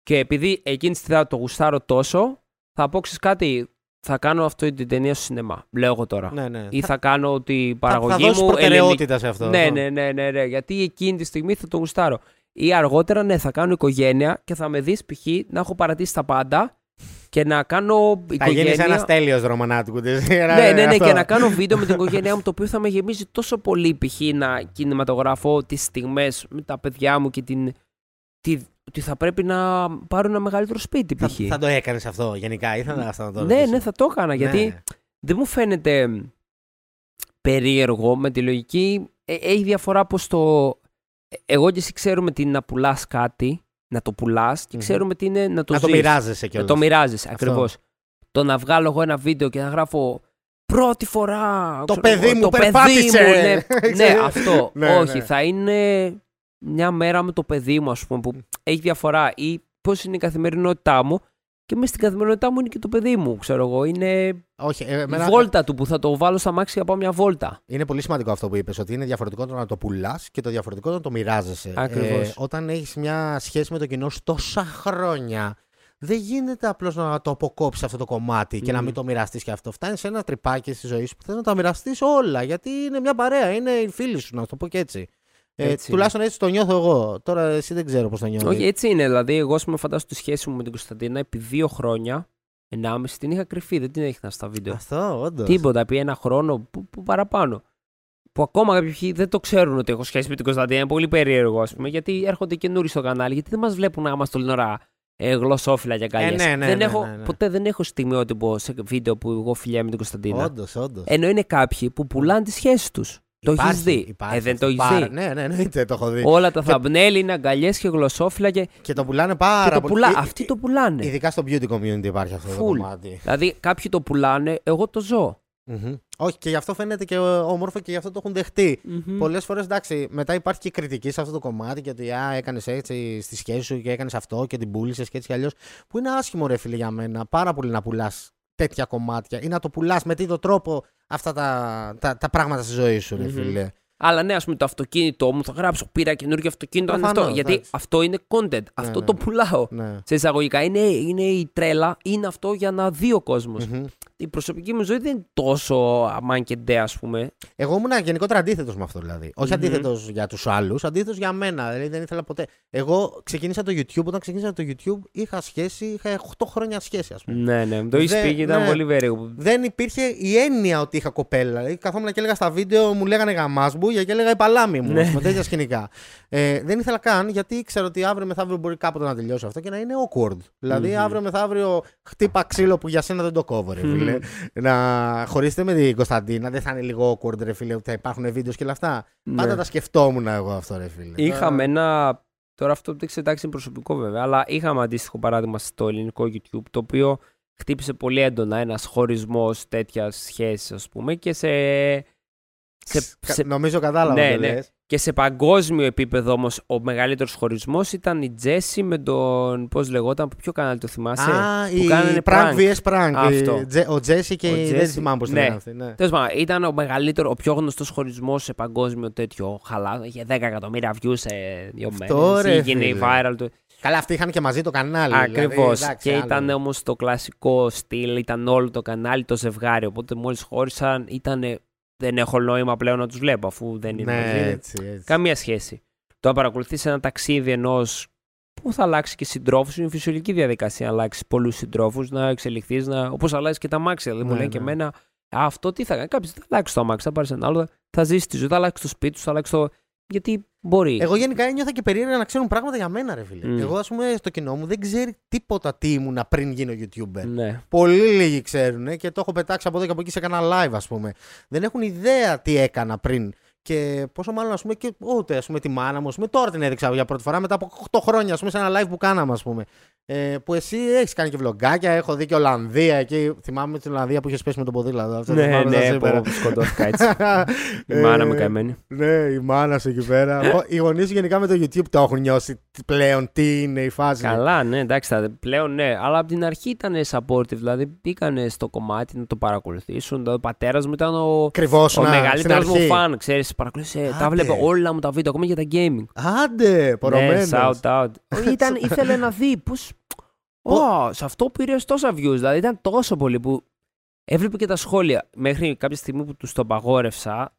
Και επειδή εκείνη τη στιγμή το γουστάρω τόσο, θα πω ξέρεις κάτι, θα κάνω αυτή την ταινία στο σινεμά. Λέω εγώ τώρα. Ναι, ναι. Ή θα κάνω τη θα, παραγωγή θα δώσεις μου. προτεραιότητα σε αυτό. ελληνική. Ναι, ναι, ναι, ναι, ναι, γιατί εκείνη τη στιγμή θα το γουστάρω. Ή αργότερα, ναι, θα κάνω οικογένεια και θα με δεις π.χ. να έχω παρατήσει τα πάντα και να κάνω Θα γίνεις οικογένεια. ένας τέλειος ρωμανάτικου. Ναι, ναι, ναι, και να κάνω βίντεο με την οικογένειά μου το οποίο θα με γεμίζει τόσο πολύ π.χ. να κινηματογραφώ τις στιγμές με τα παιδιά μου και την. τη- ότι θα πρέπει να πάρω ένα μεγαλύτερο σπίτι Θα, π.χ. θα το έκανες αυτό γενικά, ήθελα να αυτό να το Ναι, ρωτήσω. ναι, θα το έκανα γιατί Ναι. δεν μου φαίνεται μ, περίεργο με τη λογική. Ε, έχει διαφορά πως το. ε, Εγώ και εσύ ξέρουμε τι είναι να πουλάς κάτι, να το πουλάς και Μμμ. ξέρουμε τι είναι να το να το ζεις. μοιράζεσαι Να κιόλας. το μοιράζεσαι ακριβώς. Το να βγάλω εγώ ένα βίντεο και να γράφω πρώτη φορά. Το ξέρω παιδί εγώ, μου το παιδί περπάτησε. μου, ναι, ναι, Ξέρω. αυτό. Ναι, Όχι, ναι. θα είναι μια μέρα με το παιδί μου, ας πούμε, που έχει διαφορά. Ή πώς είναι η καθημερινότητά μου. Και μέσα στην καθημερινότητά μου είναι και το παιδί μου, ξέρω εγώ. Είναι Όχι, ε, η εμένα- βόλτα του που θα το βάλω στα μάξια για πάω μια βόλτα. Είναι πολύ σημαντικό αυτό που είπες, ότι είναι διαφορετικό το να το πουλάς και το διαφορετικό το να το μοιράζεσαι. Ακριβώς. Ε, όταν έχεις μια σχέση με το κοινό σου τόσα χρόνια, δεν γίνεται απλώς να το αποκόψεις αυτό το κομμάτι και να Μμμ. μην το μοιραστείς και αυτό. Φτάνεις σε ένα τρυπάκι στη ζωή σου που θες να τα μοιραστείς όλα. Γιατί είναι μια παρέα, είναι οι φίλοι σου, να το πω και έτσι. Ε, Έτσι τουλάχιστον έτσι το νιώθω εγώ. Τώρα εσύ δεν ξέρω πώς το νιώθεις. Όχι, έτσι είναι. Δηλαδή, εγώ ας πούμε, φαντάζομαι τη σχέση μου με την Κωνσταντίνα επί δύο χρόνια, ενάμιση, την είχα κρυφή. Δεν την έδειχνα στα βίντεο. Αυτό, όντως. Τίποτα, επί ένα χρόνο που, που παραπάνω. Που ακόμα κάποιοι ποιοι δεν το ξέρουν ότι έχω σχέση με την Κωνσταντίνα. Είναι πολύ περίεργο, ας πούμε, γιατί έρχονται καινούριοι στο κανάλι, γιατί δεν μας βλέπουν να είμαστε όλη την ώρα ε, γλωσσόφυλλα και αγκαλιές. ναι, ναι, δεν ναι, έχω, ναι, ναι. Ποτέ δεν έχω στιγμιότυπο σε βίντεο που εγώ φιλιά με την Κωνσταντίνα. Όντως, όντως. Ενώ είναι κάποιοι που πουλάνε τις σχέσεις τους. Το έχεις δει. Ε, δεν το έχεις δει. Ναι, ναι, εννοείται, το έχω δει. Όλα τα thumbnail είναι αγκαλιές και γλωσσόφυλλα και, Και το πουλάνε πάρα και το πολύ. πουλά. Ε, Αυτοί το πουλάνε. Ειδικά στο beauty community υπάρχει αυτό το Full. κομμάτι. Δηλαδή, κάποιοι το πουλάνε, εγώ το ζω. Μμμ. Όχι, και γι' αυτό φαίνεται και όμορφο και γι' αυτό το έχουν δεχτεί. Μμμ. Πολλές φορές εντάξει, μετά υπάρχει και κριτική σε αυτό το κομμάτι και ότι α, έκανες έτσι στη σχέση σου και έκανες αυτό και την πούλησες και έτσι κι αλλιώς. Που είναι άσχημο, ρε φίλε, για μένα. Πάρα πολύ να πουλάς τέτοια κομμάτια ή να το πουλάς με τέτοιο τρόπο αυτά τα, τα, τα πράγματα στη ζωή σου, ρε Μμμ. φίλε. Αλλά ναι, ας πούμε το αυτοκίνητό μου θα γράψω. Πήρα καινούργιο αυτοκίνητο. αν Προφανώς, αυτό. Γιατί εντάξει. αυτό είναι content. αυτό ναι. το πουλάω. Ναι. Σε εισαγωγικά είναι, είναι η τρέλα, είναι αυτό για να δει ο κόσμος. Μμμ. Η προσωπική μου ζωή δεν είναι τόσο αμάν και ντε, ας πούμε. Εγώ ήμουν γενικότερα αντίθετος με αυτό δηλαδή. Όχι Μμμ. αντίθετος για τους άλλους, αντίθετος για μένα. Δηλαδή δεν ήθελα ποτέ. Εγώ ξεκίνησα το YouTube. Όταν ξεκίνησα το YouTube είχα σχέση, είχα 8 χρόνια σχέση, ας πούμε. Ναι, ναι, το έχει Δεν- πει και ήταν ναι. πολύ περίεργο. Δεν υπήρχε η έννοια ότι είχα κοπέλα. Δηλαδή, καθόμουν και έλεγα στα βίντεο, μου λέγανε γαμάσμπου και έλεγα η παλάμη μου. Ναι. Με τέτοια σκηνικά. Ε, δεν ήθελα καν γιατί ήξερα ότι αύριο μεθαύριο μπορεί κάποτε να τελειώσει αυτό και να είναι awkward. Δηλαδή, Μμμ. αύριο μεθαύριο χτύπα ξύλο που για σένα δεν το κόβω, ρε φίλε. φίλε. να χωρίσετε με την Κωνσταντίνα, δεν θα είναι λίγο awkward, ρε φίλε, ότι θα υπάρχουν videos και όλα αυτά. Ναι. Πάντα τα σκεφτόμουν εγώ αυτό, ρε φίλε. Είχαμε ένα. Τώρα αυτό δεν ξέρω, εντάξει, είναι προσωπικό βέβαια, αλλά είχαμε αντίστοιχο παράδειγμα στο ελληνικό YouTube, το οποίο χτύπησε πολύ έντονα ένας χωρισμός τέτοιας σχέσης, ας πούμε, και σε. σε, Κα- σε Νομίζω κατάλαβα. Ναι, τι ναι. λες. Και σε παγκόσμιο επίπεδο όμως ο μεγαλύτερος χωρισμός ήταν η Τζέσι με τον. Πώς λεγόταν, από ποιο κανάλι το θυμάσαι; Α, που η κάνανε prank prank. vs prank. Αυτό. Η Τζε- Ο Τζέσι και Ο η- δεν Τζέσι, θυμάμαι πώς τη ναι. λένε αυτή. Ναι. Τέλος πάντων, ήταν ο μεγαλύτερο, ο πιο γνωστός χωρισμός σε παγκόσμιο τέτοιο χαλά. Είχε 10 εκατομμύρια views σε δύο Αυτό, μέρες. ρε, Έγινε φίλε. viral του. Καλά, αυτοί είχαν και μαζί το κανάλι. Ακριβώς. δηλαδή, εντάξει, και άλλο. ήταν όμως το κλασικό στυλ, ήταν όλο το κανάλι το ζευγάρι. Οπότε μόλις χώρισαν, ήταν. Δεν έχω νόημα πλέον να τους βλέπω αφού δεν είναι μαζί. Ναι, έτσι, έτσι. Καμία σχέση. Το να παρακολουθείς ένα ταξίδι ενός που θα αλλάξει και συντρόφους είναι φυσιολογική διαδικασία να αλλάξεις πολλούς συντρόφους, να εξελιχθείς, να... όπως αλλάζει και τα αμάξια. Δηλαδή μου Ναι, λένε και ναι. εμένα, «Α, αυτό τι θα κάνει. Κάποιος θα αλλάξει το αμάξι, θα πάρεις ένα άλλο, θα ζήσει τη ζωή, θα αλλάξει το σπίτι σου, θα αλλάξει το. Γιατί μπορεί. Εγώ γενικά ένιωθα και περίεργα να ξέρουν πράγματα για μένα, ρε φίλε. Μμ. Εγώ, ας πούμε, στο κοινό μου δεν ξέρει τίποτα τι ήμουνα πριν γίνω YouTuber. Ναι. Πολύ λίγοι ξέρουν και το έχω πετάξει από εδώ και από εκεί σε κανένα live, ας πούμε. Δεν έχουν ιδέα τι έκανα πριν. Και πόσο μάλλον, ας πούμε, και ούτε ας πούμε, τη μάνα μου, ας πούμε, τώρα την έδειξα για πρώτη φορά μετά από 8 χρόνια, ας πούμε, σε ένα live που κάναμε, ας πούμε. Ε, που εσύ έχεις κάνει και βλογκάκια, έχω δει και Ολλανδία εκεί. Θυμάμαι την Ολλανδία που είχες πέσει με το ποδήλατο. Αυτό Ναι, θυμάμαι τα ναι, σήμερα. πω, σκοτώθηκα έτσι. Η Ε, μάνα μου καημένη. Ναι, η μάνα σου εκεί πέρα. Ο- Οι γονείς σου γενικά με το YouTube το έχουν νιώσει πλέον τι είναι η φάση. Καλά, ναι, εντάξει, θα- πλέον ναι. Αλλά από την αρχή ήταν supportive, δηλαδή μπήκαν στο κομμάτι να το παρακολουθήσουν. Δηλαδή, ο πατέρας μου ήταν ο, Ακριβώ ο μεγαλύτερος μου φαν, ξέρεις. Παρακολούθησε, τα Άντε. βλέπε όλα μου τα βίντεο, ακόμα και τα gaming. Άντε, Ναι, πορωμένος. shout out. ήταν, ήθελε να δει πώς. Ω, σε αυτό πήρες τόσα views. Δηλαδή ήταν τόσο πολύ που έβλεπε και τα σχόλια. Μέχρι κάποια στιγμή που τους το παγόρευσα,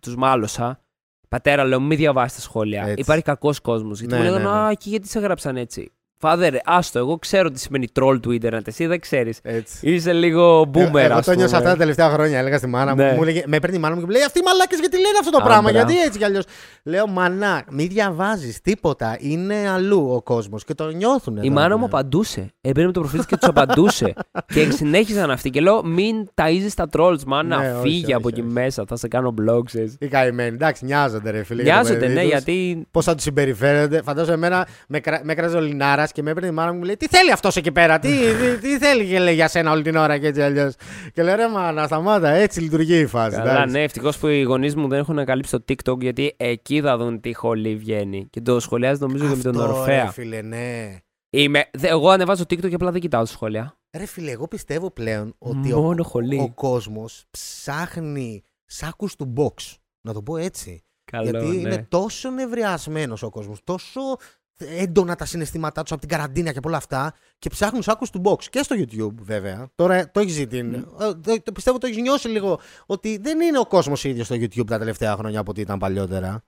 τους μάλωσα. Πατέρα, λέω, μην διαβάσεις τα σχόλια. Έτσι. Υπάρχει κακός κόσμος. Γιατί Ναι, μου λέγανε, ναι, ναι. Α, και γιατί σε έγραψαν έτσι. Φάδερ, άστο, εγώ ξέρω τι σημαίνει troll του Ιντερνετ. Εσύ δεν ξέρεις. Έτσι. Είσαι λίγο boomer, Ε, Εγώ ας το νιώσα πούμε. αυτά τα τελευταία χρόνια. Έλεγα στη μάνα μου. Ναι. μου έλεγε, με έπαιρνε η μάνα μου και μου λέει Αυτοί οι μαλάκες γιατί λένε αυτό το Α, πράγμα. μπράβο. Γιατί έτσι κι αλλιώς. Λέω Μανά, μην διαβάζεις τίποτα. Είναι αλλού ο κόσμος και το νιώθουν. Η μάνα μου απαντούσε. Έμπαινε με το προφίλ της και τους απαντούσε. και συνέχιζαν αυτοί. Και λέω: Μην ταΐζεις τα trolls, μάνα. Ναι, όχι, φύγε από όχι, εκεί όχι. μέσα. Θα σε κάνω blog, ξέρεις. Οι καημένοι. Εντάξει, νοιάζονται ρε φίλε. για το Νοιάζονται, παιδί ναι, τους. γιατί. Πώς θα τους συμπεριφέρονται. Φαντάζομαι εμένα με, κρα... με έκραζε ο Λινάρα και με έπαιρνε η μάνα μου και μου λέει Τι θέλει αυτός εκεί πέρα, τι, τι, τι θέλει και λέει για σένα όλη την ώρα και έτσι αλλιώς. Και λέω ρε μάνα, σταμάτα, έτσι λειτουργεί η φάση. Καλά, εντάξει. ναι, ευτυχώς που οι γονείς μου δεν έχουν ανακαλύψει το TikTok γιατί εκεί θα δουν τι χολή βγαίνει. Και το σχολιάζει νομίζω και με τον Αυτό, Ορφέα. Ρε φίλε, ναι. Είμαι... δε- Εγώ ανεβάζω TikTok και απλά δεν κοιτάω τα σχόλια. Ρε φίλε, εγώ πιστεύω πλέον ότι ο, Μόνο χολή. ο κόσμος ψάχνει σάκους του box. Να το πω έτσι. Καλό, Γιατί ναι. είναι τόσο νευριασμένος ο κόσμος, τόσο έντονα τα συναισθήματά τους από την καραντίνα και από όλα αυτά και ψάχνουν σάκους του box και στο YouTube βέβαια. Τώρα το έχεις δει. την- ε, το, το πιστεύω το έχεις νιώσει λίγο ότι δεν είναι ο κόσμος ίδιος στο YouTube τα τελευταία χρόνια από ό,τι ήταν παλιότερα.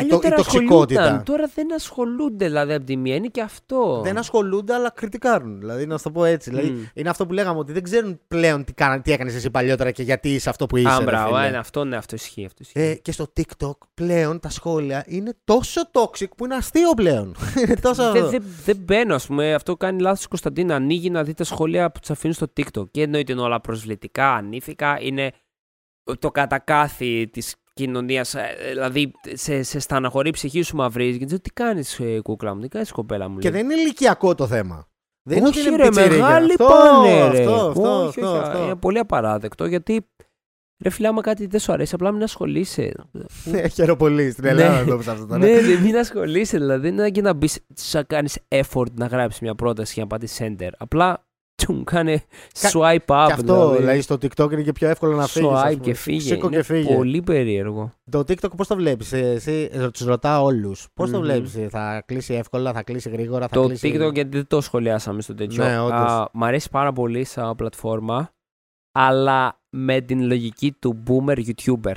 Η, το- η Παλιότερα τοξικότητα. ασχολούνταν. Τώρα δεν ασχολούνται δηλαδή από τη μία. Είναι και αυτό. Δεν ασχολούνται, αλλά κριτικάρουν. Δηλαδή, να σου το πω έτσι. Δηλαδή, Μμ. είναι αυτό που λέγαμε ότι δεν ξέρουν πλέον τι, κάνα, τι έκανες εσύ παλιότερα και γιατί είσαι αυτό που είσαι. Α, ρε μπράβο, φίλε. είναι αυτό, ναι, αυτό ισχύει. Αυτό ισχύει. Ε, και στο TikTok πλέον τα σχόλια είναι τόσο toxic που είναι αστείο πλέον. είναι τόσο. Δεν δεν- δεν μπαίνω, ας πούμε. Αυτό κάνει λάθος η Κωνσταντίνα. Ανοίγει να δει τα σχόλια που τους αφήνει στο TikTok. Και εννοείται είναι όλα προσβλητικά, ανήθικα. Είναι το κατακάθι της κοινωνίας. Δηλαδή, σε, σε στεναχωρεί η ψυχή σου μαυρίζει. Και τι κάνεις, κούκλα μου, τι κάνεις, κοπέλα μου. Και λέει. δεν είναι ηλικιακό το θέμα. Δεν είναι ότι όχι είναι ρε, πιτσιρίκια. μεγάλη αυτό, πάνε ρε. Αυτό, αυτό, όχι, αυτό, όχι, αυτό. Είναι πολύ απαράδεκτο γιατί ρε φίλε άμα κάτι δεν σου αρέσει απλά μην ασχολείσαι. Ναι, χαίρομαι πολύ. Στην Ναι. Ελλάδα το έπαιξα αυτό τώρα. ναι, ναι, μην ασχολείσαι δηλαδή. Δεν είναι και να μπεις, να κάνεις effort να γράψεις μια πρόταση και να πατήσει center. Απλά τσουμ, κάνε Κα- swipe up. Και αυτό, δηλαδή, στο TikTok είναι και πιο εύκολο να φύγεις. swipe και φύγε. Σήκω Είναι και φύγε. πολύ περίεργο. Το TikTok πώς το βλέπεις, εσύ, τους ρωτάω όλους. Πώς το Μμμ. βλέπεις, θα κλείσει εύκολα, θα κλείσει γρήγορα, θα Το κλείσει. TikTok γιατί δεν το σχολιάσαμε στο τέτοιο. Ναι, όντως. Α, μ' αρέσει πάρα πολύ σαν πλατφόρμα, αλλά με την λογική του boomer YouTuber.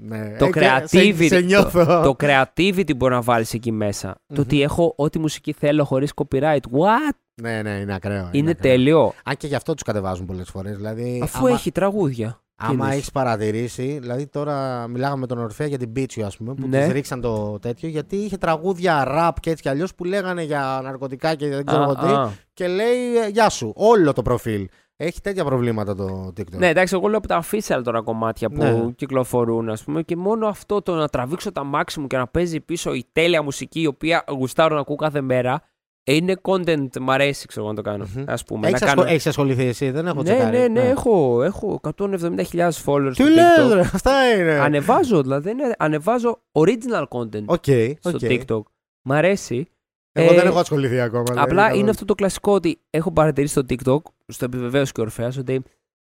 Ναι. Το Ε, και creativity. Σε, σε νιώθω. το creativity μπορεί να βάλεις εκεί μέσα. Το ότι έχω ό,τι μουσική θέλω χωρίς copyright. What? Ναι, ναι, είναι ακραίο. Είναι ακραίο. τέλειο. Αν και γι' αυτό τους κατεβάζουν πολλές φορές. Δηλαδή, Αφού άμα, έχει τραγούδια. Άμα εννοείς; έχεις παρατηρήσει, δηλαδή τώρα μιλάγαμε με τον Ορφέα για την Πίτσιο, ας πούμε, που Ναι. της ρίξαν το τέτοιο, γιατί είχε τραγούδια ραπ και έτσι κι αλλιώς που λέγανε για ναρκωτικά και δεν ξέρω Α, εγώ τι. α. Και λέει, ε, Γεια σου, όλο το προφίλ. Έχει τέτοια προβλήματα το TikTok. Ναι, εντάξει, εγώ λέω από τα official τώρα κομμάτια που Ναι. κυκλοφορούν, ας πούμε, και μόνο αυτό το να τραβήξω τ' αμάξι μου και να παίζει πίσω η τέλεια μουσική, η οποία γουστάρω να ακούω κάθε μέρα, ε, είναι content, μ' αρέσει, ξέρω εγώ να το κάνω. Μμμ. Ας πούμε, Έχεις, να ασχολ- κάνω... έχεις ασχοληθεί εσύ, δεν έχω ναι, τσεκάρει. ναι, ναι, έχω, έχω 170.000 followers Τι στο λες TikTok. ρε, αυτά είναι. Ανεβάζω, δηλαδή, είναι- ανεβάζω original content Οκ, στο οκ. TikTok. Μ' αρέσει. Εγώ Ε, δεν έχω ασχοληθεί ακόμα. δηλαδή, Απλά καθόλου. είναι αυτό το κλασικό ότι έχω παρατηρήσει στο TikTok, στο επιβεβαίωση και ορφαία, ότι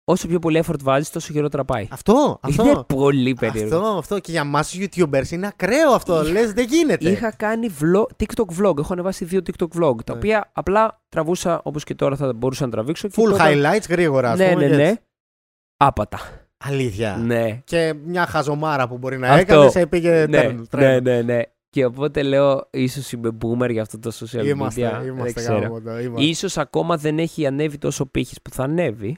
όσο πιο πολύ effort βάζεις, τόσο χειρότερα πάει. Αυτό, αυτό. Είναι πολύ περίεργο. Αυτό, αυτό. Και για εμάς τους YouTubers είναι ακραίο αυτό. Λες, δεν γίνεται. Είχα κάνει vlog, TikTok vlog. Έχω ανεβάσει δύο TikTok vlog. Τα Ναι. οποία απλά τραβούσα όπως και τώρα θα μπορούσα να τραβήξω. και Full τότε- highlights γρήγορα, ας Ναι, πούμε, ναι, και ναι. έτσι. Άπατα. Αλήθεια. Ναι. Και μια χαζομάρα που μπορεί να Αυτό. έκανες, σε πήγε Ναι, turn, ναι, trend. ναι, ναι. Και οπότε λέω, ίσως είμαι boomer για αυτό το social media. Είμαστε, δεν είμαστε ξέρω. γάμο, είμαστε. Ίσως ακόμα δεν έχει ανέβει τόσο πύχης που θα ανέβει.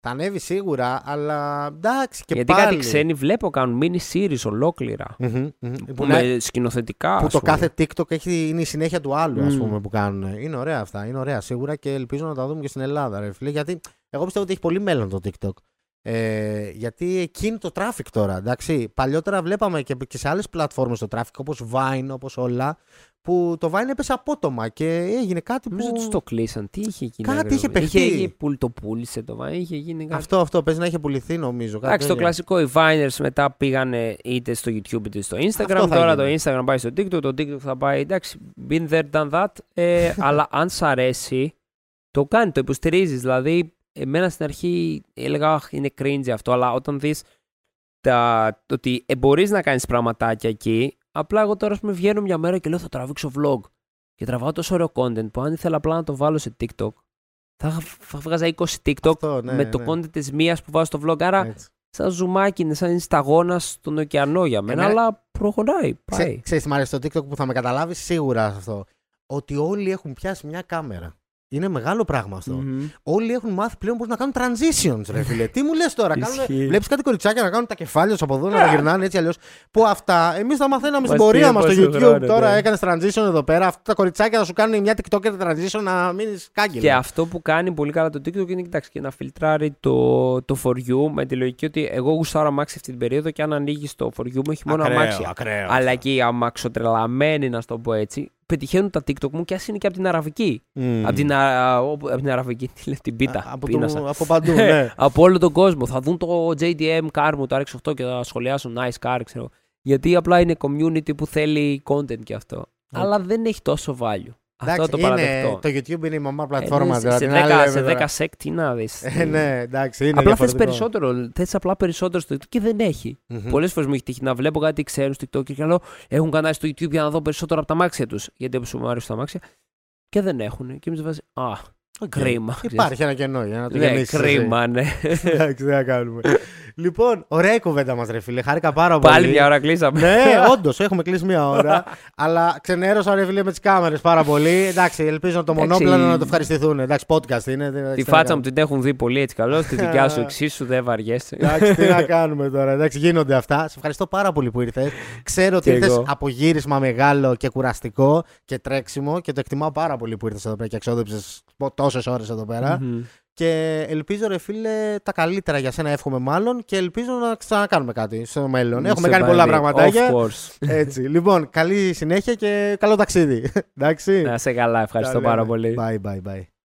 Θα ανέβει σίγουρα, αλλά εντάξει και γιατί πάλι. κάτι ξένοι βλέπω κάνουν mini series ολόκληρα. Μμμ, μμμ. Που Που, με να- σκηνοθετικά. που ας το πούμε. κάθε TikTok έχει, είναι η συνέχεια του άλλου, ας Μμ. πούμε, που κάνουν. Είναι ωραία αυτά. Είναι ωραία σίγουρα και ελπίζω να τα δούμε και στην Ελλάδα, ρε φίλε. Γιατί εγώ πιστεύω ότι έχει πολύ μέλλον το TikTok. Ε, γιατί εκεί είναι το traffic τώρα, εντάξει. Παλιότερα βλέπαμε και, και σε άλλες πλατφόρμες το traffic, όπως Vine, όπως όλα, που το Vine έπεσε απότομα και έγινε κάτι Νομίζω που... τους το κλείσαν. Τι είχε γίνει. Κάτι ρε, είχε νομίζω. παιχτεί. Είχε, είχε πουλ- το πούλησε το Vine. Είχε γίνει κάτι. Αυτό, αυτό, παίζει να είχε πουληθεί νομίζω. κάτι Εντάξει, το τέτοιο. κλασικό. Οι Viners μετά πήγανε είτε στο YouTube είτε στο Instagram. Αυτό θα Τώρα γίνει. το Instagram πάει στο TikTok. Το TikTok θα πάει. Εντάξει, been there, done that. Ε, αλλά αν σ' αρέσει, το κάνει, το υποστηρίζεις. Δηλαδή, εμένα στην αρχή έλεγα Αχ, είναι cringe αυτό. Αλλά όταν δεις το ότι ε, μπορείς να κάνεις πραγματάκια εκεί, απλά εγώ τώρα ας πούμε, βγαίνω μια μέρα και λέω θα τραβήξω vlog. Και τραβάω τόσο ωραίο content που αν ήθελα απλά να το βάλω σε TikTok, θα, θα βγάζα 20 TikTok Αυτό, ναι, με το ναι. content της μίας που βάζω στο vlog. Άρα Έτσι. σαν ζουμάκι είναι, σαν σταγόνα στον ωκεανό για μένα, Εμένα- αλλά προχωράει. Πάει. Ξέ, ξέρεις τι μ' αρέσει στο TikTok που θα με καταλάβεις σίγουρα σε αυτό. Ότι όλοι έχουν πιάσει μια κάμερα. Είναι μεγάλο πράγμα αυτό. Μμμ. Όλοι έχουν μάθει πλέον πώς να κάνουν transitions, ρε φίλε. Τι μου λες τώρα, Ισχύει. Βλέπεις κάτι κοριτσάκια να κάνουν τα κεφάλια του από εδώ, να τα γυρνάνε έτσι αλλιώς. Που αυτά εμείς τα μαθαίναμε στην Μας πορεία πήρε μα στο πόσο YouTube. χρόνο, τώρα ναι. έκανες transition εδώ πέρα. Αυτά τα κοριτσάκια θα σου κάνουν μια TikToker transition να μείνεις κάγκελο. Και αυτό που κάνει πολύ καλά το TikTok είναι κοιτάξτε, και να φιλτράρει το, το for you με τη λογική ότι εγώ γουστάρω αμάξι αυτή την περίοδο και αν ανοίγεις το for you μου έχει μόνο Ακραίο, αμάξι. ακραίο. Αλλά και οι αμαξοτρελαμένοι, να σου το πω έτσι, πετυχαίνουν τα TikTok μου και ας είναι και από την Αραβική. Μμμ. Από την, α, όπου- από την Αραβική, τι λέει, την πίτα. Α, από, πίνασα. το, από παντού, ναι. από όλο τον κόσμο. Θα δουν το JDM car μου, το RX8 και θα σχολιάσουν nice car, ξέρω. Γιατί απλά είναι community που θέλει content και αυτό. Αλλά δεν έχει τόσο value. Αυτό Εντάξει, το είναι, παραδεχτώ. το YouTube είναι η μαμά Ε, πλατφόρμα. ναι, δηλαδή, σε, να 10, λέμε σε τώρα. 10 sec τι να δεις. Ε, ναι, εντάξει, είναι απλά θες διαφορετικό. περισσότερο. Θες απλά περισσότερο στο TikTok και δεν έχει. Μμμ. Πολλές φορές μου έχει τύχει να βλέπω κάτι ξένους στο TikTok και λέω έχουν κανάλι στο YouTube για να δω περισσότερο από τ' αμάξια τους. Γιατί όπως μου αρέσουν τ' αμάξια. Και δεν έχουν. Και εμείς βάζει, α, Οκ. Κρίμα. Υπάρχει ένα κενό για να το ναι, γεμίσεις. κρίμα, ναι. εσύ. Εντάξει, δεν θα κάνουμε. λοιπόν, ωραία η κουβέντα μας, ρε φίλε. Χάρηκα πάρα πολύ. Πάλι μια ώρα κλείσαμε. ναι, όντως, έχουμε κλείσει μία ώρα. αλλά ξενέρωσα ρε φίλε με τις κάμερες πάρα πολύ. Εντάξει, ελπίζω το Εντάξει. μονόπλανο να το ευχαριστηθούν. Εντάξει, podcast είναι. δεν- Τη εντάξει, τι φάτσα να μου την έχουν δει πολύ έτσι καλώς. Τη δικιά σου εξίσου δεν βαριέσαι. Εντάξει, τι να κάνουμε τώρα. Εντάξει, γίνονται αυτά. Σε ευχαριστώ πάρα πολύ που ήρθες. Ξέρω ότι Και ήρθες εγώ. από γύρισμα μεγάλο και κουραστικό και τρέξιμο και το εκτιμάω πάρα πολύ που ήρθες εδώ πέρα και εξόδεψες τόσε ώρες εδώ πέρα. Μμμ. Και ελπίζω, ρε φίλε, τα καλύτερα για σένα, εύχομαι μάλλον και ελπίζω να ξανακάνουμε κάτι στο μέλλον. Έχουμε Σε κάνει πολλά πάλι. πραγματάκια. Of course. Έτσι. λοιπόν, καλή συνέχεια και καλό ταξίδι. Εντάξει. Να σε καλά, ευχαριστώ Τα λέμε. πάρα πολύ. Bye, bye, bye.